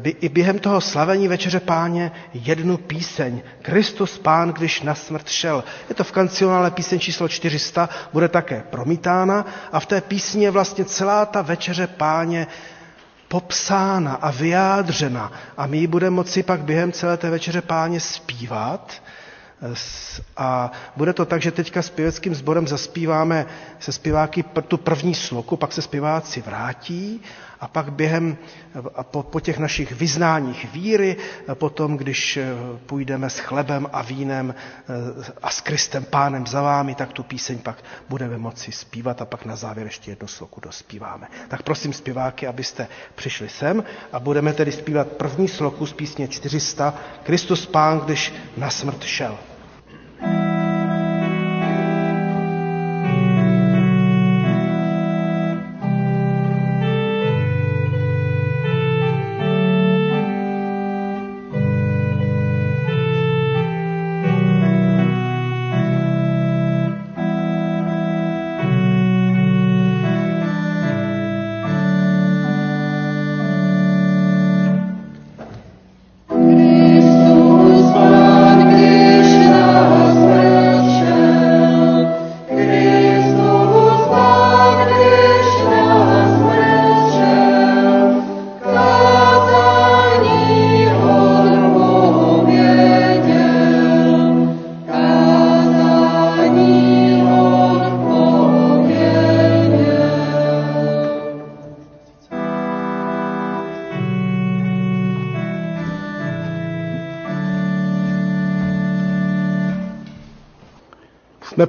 S1: eh, i během toho slavení večeře páně jednu píseň. Kristus pán, když na smrt šel. Je to v kancionále píseň číslo 400, bude také promítána a v té písni je vlastně celá ta večeře páně popsána a vyjádřena. A my ji budeme moci pak během celé té večeře páně zpívat a bude to tak, že teďka s pěveckým sborem zaspíváme se zpěváky tu první sloku, pak se zpěváci vrátí a pak během, a po, po těch našich vyznáních víry, potom, když eh, půjdeme s chlebem a vínem eh, a s Kristem Pánem za vámi, tak tu píseň pak budeme moci zpívat a pak na závěr ještě jednu sloku dospíváme. Tak prosím zpěváky, abyste přišli sem a budeme tedy zpívat první sloku z písně 400 Kristus Pán, když na smrt šel.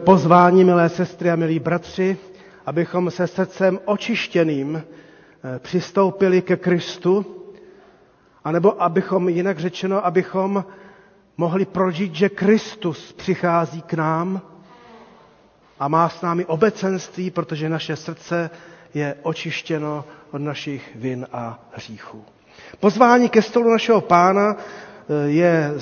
S1: Jsme pozváni, milé sestry a milí bratři, abychom se srdcem očištěným eh, přistoupili ke Kristu, anebo abychom, jinak řečeno, abychom mohli prožít, že Kristus přichází k nám a má s námi obecenství, protože naše srdce je očištěno od našich vin a hříchů. Pozvání ke stolu našeho pána eh, je,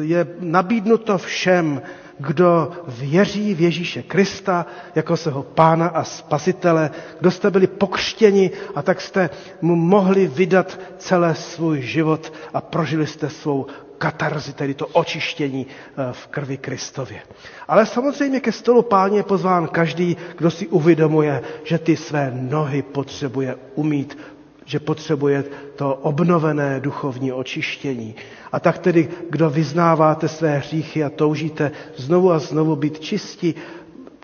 S1: je nabídnuto všem, kdo věří v Ježíše Krista jako svého pána a spasitele, kdo jste byli pokřtěni a tak jste mu mohli vydat celé svůj život a prožili jste svou katarzi, tedy to očištění eh, v krvi Kristově. Ale samozřejmě ke stolu páně je pozván každý, kdo si uvědomuje, že ty své nohy potřebuje umít, že potřebuje to obnovené duchovní očištění. A tak tedy, kdo vyznáváte své hříchy a toužíte znovu a znovu být čistí,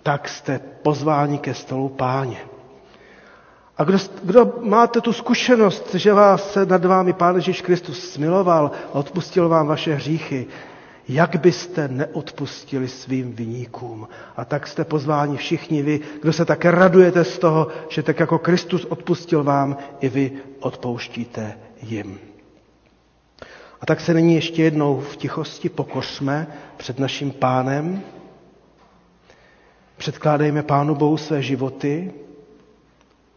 S1: tak jste pozváni ke stolu páně. A kdo, kdo máte tu zkušenost, že vás se nad vámi Pán Ježíš Kristus smiloval a odpustil vám vaše hříchy, jak byste neodpustili svým vyníkům. A tak jste pozváni všichni vy, kdo se také radujete z toho, že tak jako Kristus odpustil vám, i vy odpouštíte jim. A tak se nyní ještě jednou v tichosti pokořme před naším pánem. Předkládejme Pánu Bohu své životy,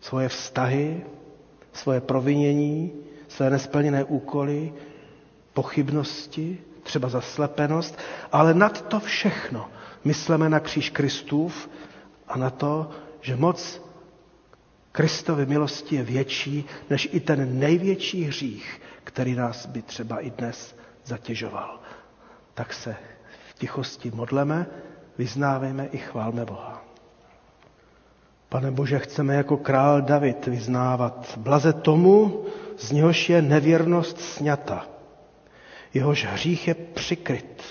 S1: svoje vztahy, svoje provinění, své nesplněné úkoly, pochybnosti, třeba zaslepenost, ale nad to všechno myslíme na kříž Kristův a na to, že moc Kristovy milosti je větší než i ten největší hřích, který nás by třeba i dnes zatěžoval. Tak se v tichosti modleme, vyznávejme i chválme Boha. Pane Bože, chceme jako král David vyznávat blaze tomu, z něhož je nevěrnost sňata, jehož hřích je přikryt.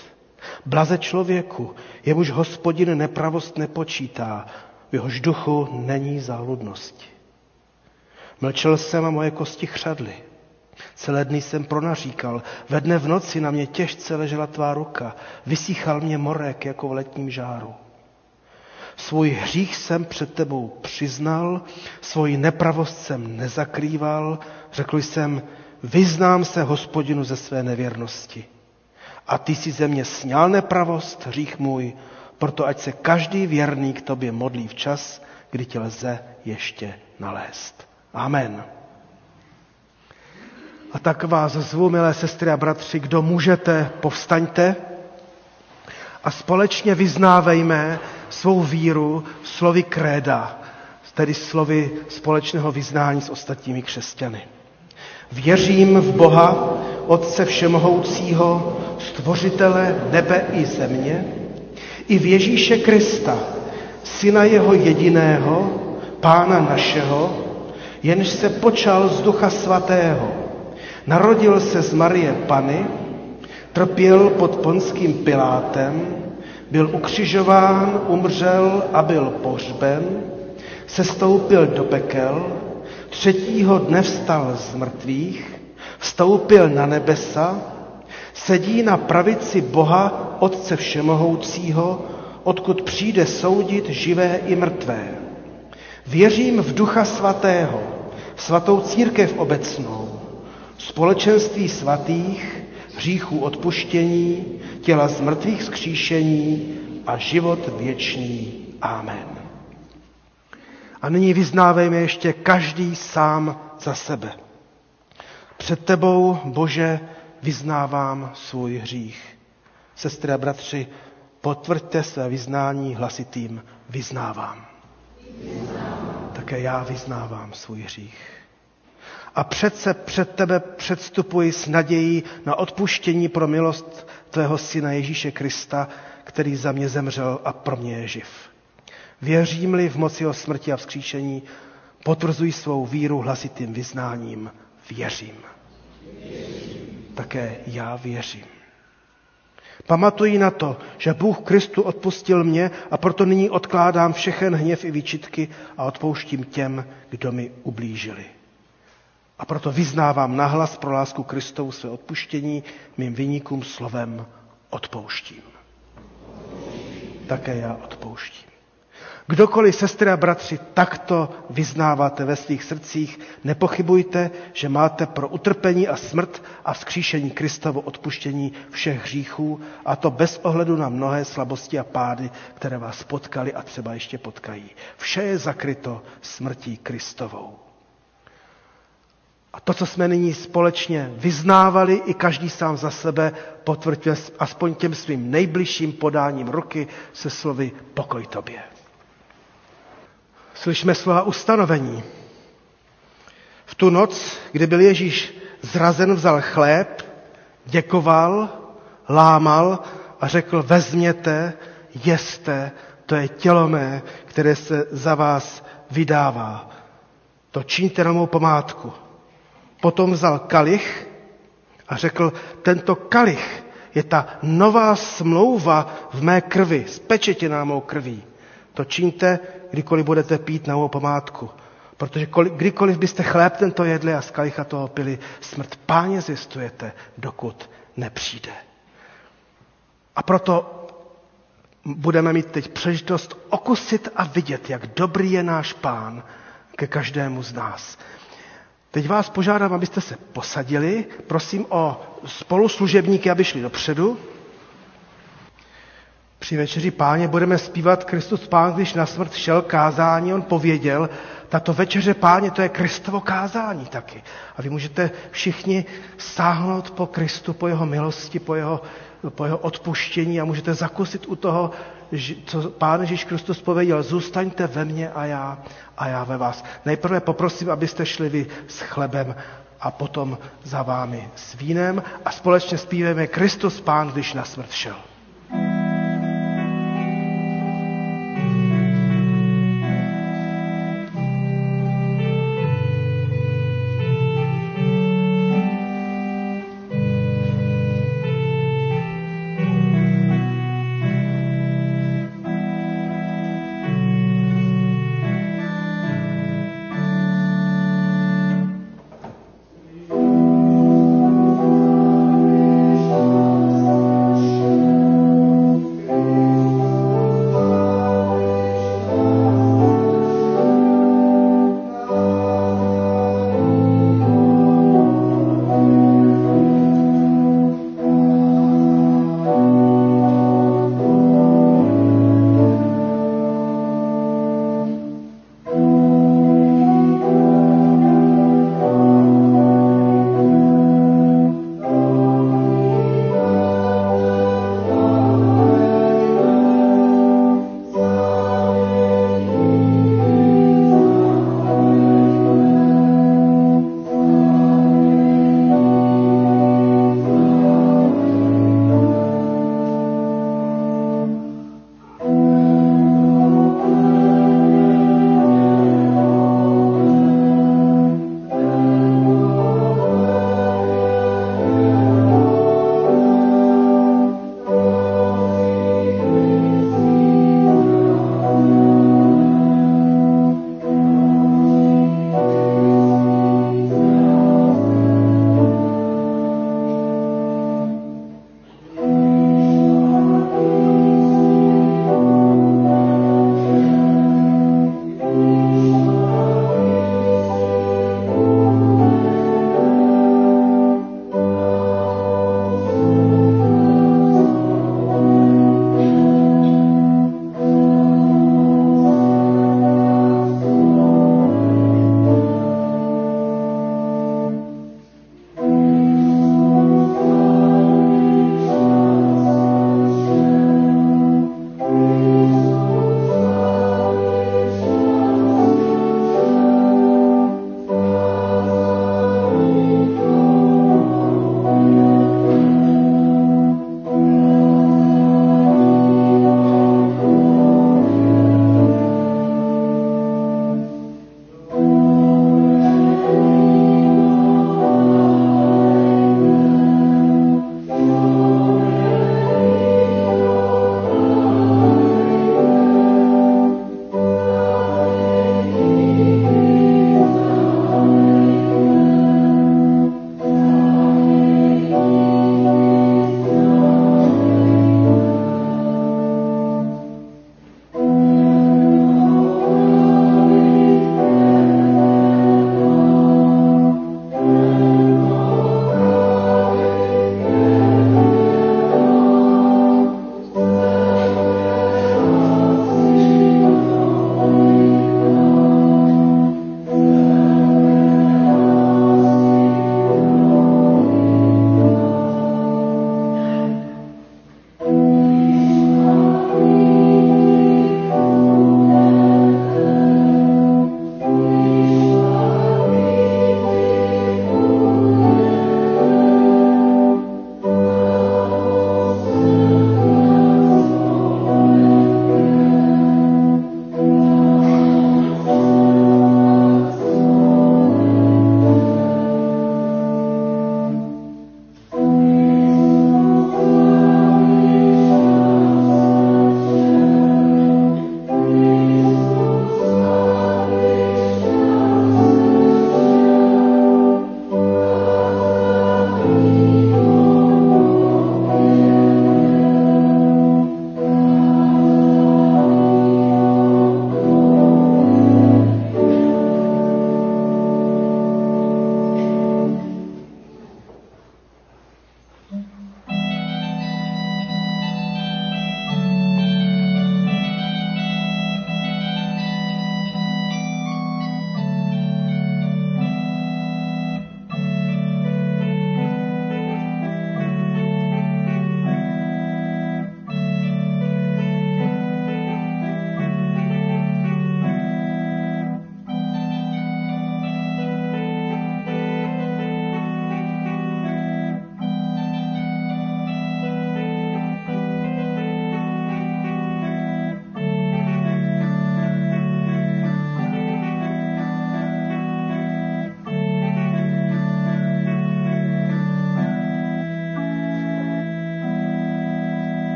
S1: Blaze člověku, jemuž hospodin nepravost nepočítá, v jehož duchu není záludnosti. Mlčel jsem a moje kosti chřadly. Celé dny jsem pronaříkal, ve dne v noci na mě těžce ležela tvá ruka, vysíchal mě morek jako v letním žáru. Svůj hřích jsem před tebou přiznal, svoji nepravost jsem nezakrýval, řekl jsem, vyznám se hospodinu ze své nevěrnosti. A ty si ze mě sněl nepravost, hřích můj, proto ať se každý věrný k tobě modlí včas, kdy tě lze ještě nalézt. Amen. A tak vás zvu, milé sestry a bratři, kdo můžete, povstaňte a společně vyznávejme svou víru slovy kréda, tedy slovy společného vyznání s ostatními křesťany. Věřím v Boha, Otce Všemohoucího, Stvořitele nebe i země, i v Ježíše Krista, Syna Jeho jediného, Pána našeho, jenž se počal z Ducha Svatého, narodil se z Marie Pany, trpěl pod ponským Pilátem, byl ukřižován, umřel a byl pohřben, sestoupil do pekel, třetího dne vstal z mrtvých, vstoupil na nebesa, sedí na pravici Boha, Otce Všemohoucího, odkud přijde soudit živé i mrtvé. Věřím v Ducha Svatého, svatou církev obecnou, společenství svatých, hříchů odpuštění, těla z mrtvých skříšení a život věčný. Amen. A nyní vyznávejme ještě každý sám za sebe. Před tebou, Bože, vyznávám svůj hřích. Sestry a bratři, potvrďte své vyznání hlasitým vyznávám. vyznávám. Také já vyznávám svůj hřích. A přece před tebe předstupuji s nadějí na odpuštění pro milost tvého syna Ježíše Krista, který za mě zemřel a pro mě je živ. Věřím-li v moci o smrti a vzkříšení, potvrzuji svou víru hlasitým vyznáním. Věřím. Také já věřím. Pamatuji na to, že Bůh Kristu odpustil mě a proto nyní odkládám všechen hněv i výčitky a odpouštím těm, kdo mi ublížili. A proto vyznávám nahlas pro lásku Kristovu své odpuštění mým vyníkům slovem odpouštím. Také já odpouštím. Kdokoliv, sestry a bratři, takto vyznáváte ve svých srdcích, nepochybujte, že máte pro utrpení a smrt a vzkříšení Kristovo odpuštění všech hříchů, a to bez ohledu na mnohé slabosti a pády, které vás potkali a třeba ještě potkají. Vše je zakryto smrtí Kristovou. A to, co jsme nyní společně vyznávali, i každý sám za sebe potvrdil aspoň těm svým nejbližším podáním ruky se slovy pokoj tobě. Slyšme slova ustanovení. V tu noc, kdy byl Ježíš zrazen, vzal chléb, děkoval, lámal a řekl, vezměte, jeste, to je tělo mé, které se za vás vydává. To čiňte na mou památku. Potom vzal kalich a řekl, tento kalich je ta nová smlouva v mé krvi, spečetěná mou krví. To čiňte, kdykoliv budete pít na mou památku. Protože kdykoliv byste chléb tento jedli a z kalicha toho pili, smrt páně zjistujete, dokud nepřijde. A proto budeme mít teď přežitost okusit a vidět, jak dobrý je náš pán ke každému z nás. Teď vás požádám, abyste se posadili. Prosím o spoluslužebníky, aby šli dopředu. Při večeři páně budeme zpívat Kristus Pán, když na smrt šel kázání, on pověděl, tato večeře páně, to je Kristovo kázání taky. A vy můžete všichni sáhnout po Kristu, po jeho milosti, po jeho, po jeho odpuštění a můžete zakusit u toho, co Pán Ježíš Kristus pověděl, zůstaňte ve mně a já, a já ve vás. Nejprve poprosím, abyste šli vy s chlebem a potom za vámi s vínem a společně zpíváme Kristus Pán, když na smrt šel.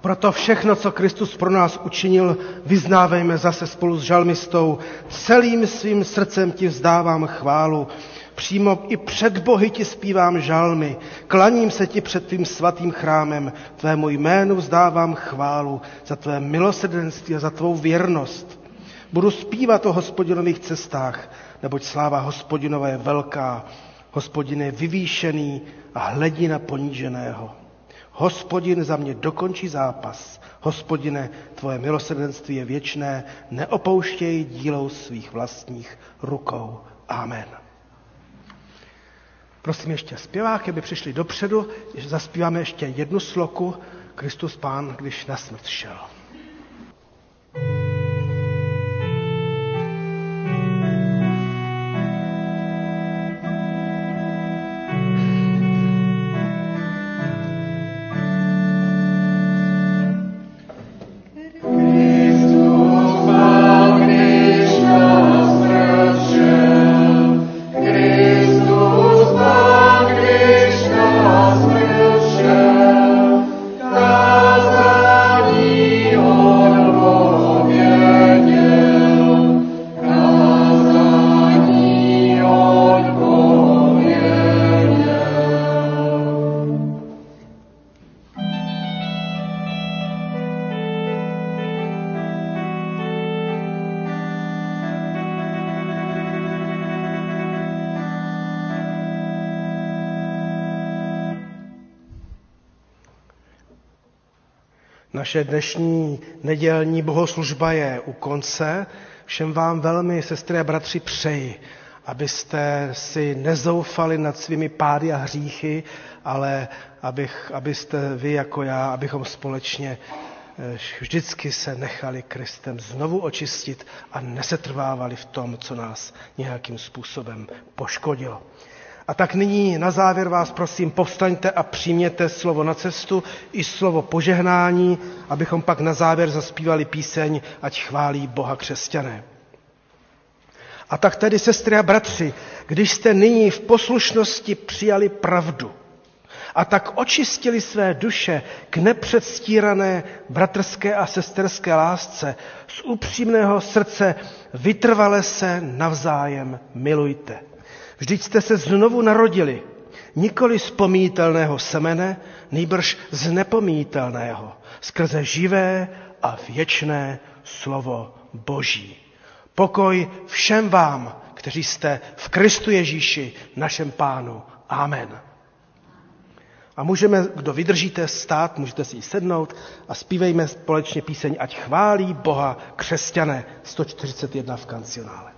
S1: Proto všechno, co Kristus pro nás učinil, vyznávejme zase spolu s žalmistou. Celým svým srdcem ti vzdávám chválu. Přímo i před Bohy ti zpívám žalmy. Klaním se ti před tvým svatým chrámem. Tvému jménu vzdávám chválu za tvé milosrdenství a za tvou věrnost. Budu zpívat o hospodinových cestách, neboť sláva hospodinova je velká. Hospodin je vyvýšený a hledí na poníženého. Hospodin za mě dokončí zápas. Hospodine, tvoje milosrdenství je věčné, neopouštěj dílou svých vlastních rukou. Amen. Prosím ještě zpěváky, aby přišli dopředu, že zaspíváme ještě jednu sloku Kristus Pán, když na smrt šel. Naše dnešní nedělní bohoslužba je u konce. Všem vám velmi, sestry a bratři, přeji, abyste si nezoufali nad svými pády a hříchy, ale abych, abyste vy jako já, abychom společně eh, vždycky se nechali Kristem znovu očistit a nesetrvávali v tom, co nás nějakým způsobem poškodilo. A tak nyní na závěr vás prosím, povstaňte a přijměte slovo na cestu i slovo požehnání, abychom pak na závěr zaspívali píseň, ať chválí Boha křesťané. A tak tedy, sestry a bratři, když jste nyní v poslušnosti přijali pravdu a tak očistili své duše k nepředstírané bratrské a sesterské lásce, z upřímného srdce vytrvale se navzájem milujte. Vždyť jste se znovu narodili, nikoli z pomítelného semene, nejbrž z nepomítelného, skrze živé a věčné slovo Boží. Pokoj všem vám, kteří jste v Kristu Ježíši, našem pánu. Amen. A můžeme, kdo vydržíte, stát, můžete si ji sednout a zpívejme společně píseň Ať chválí Boha křesťané 141 v kancionále.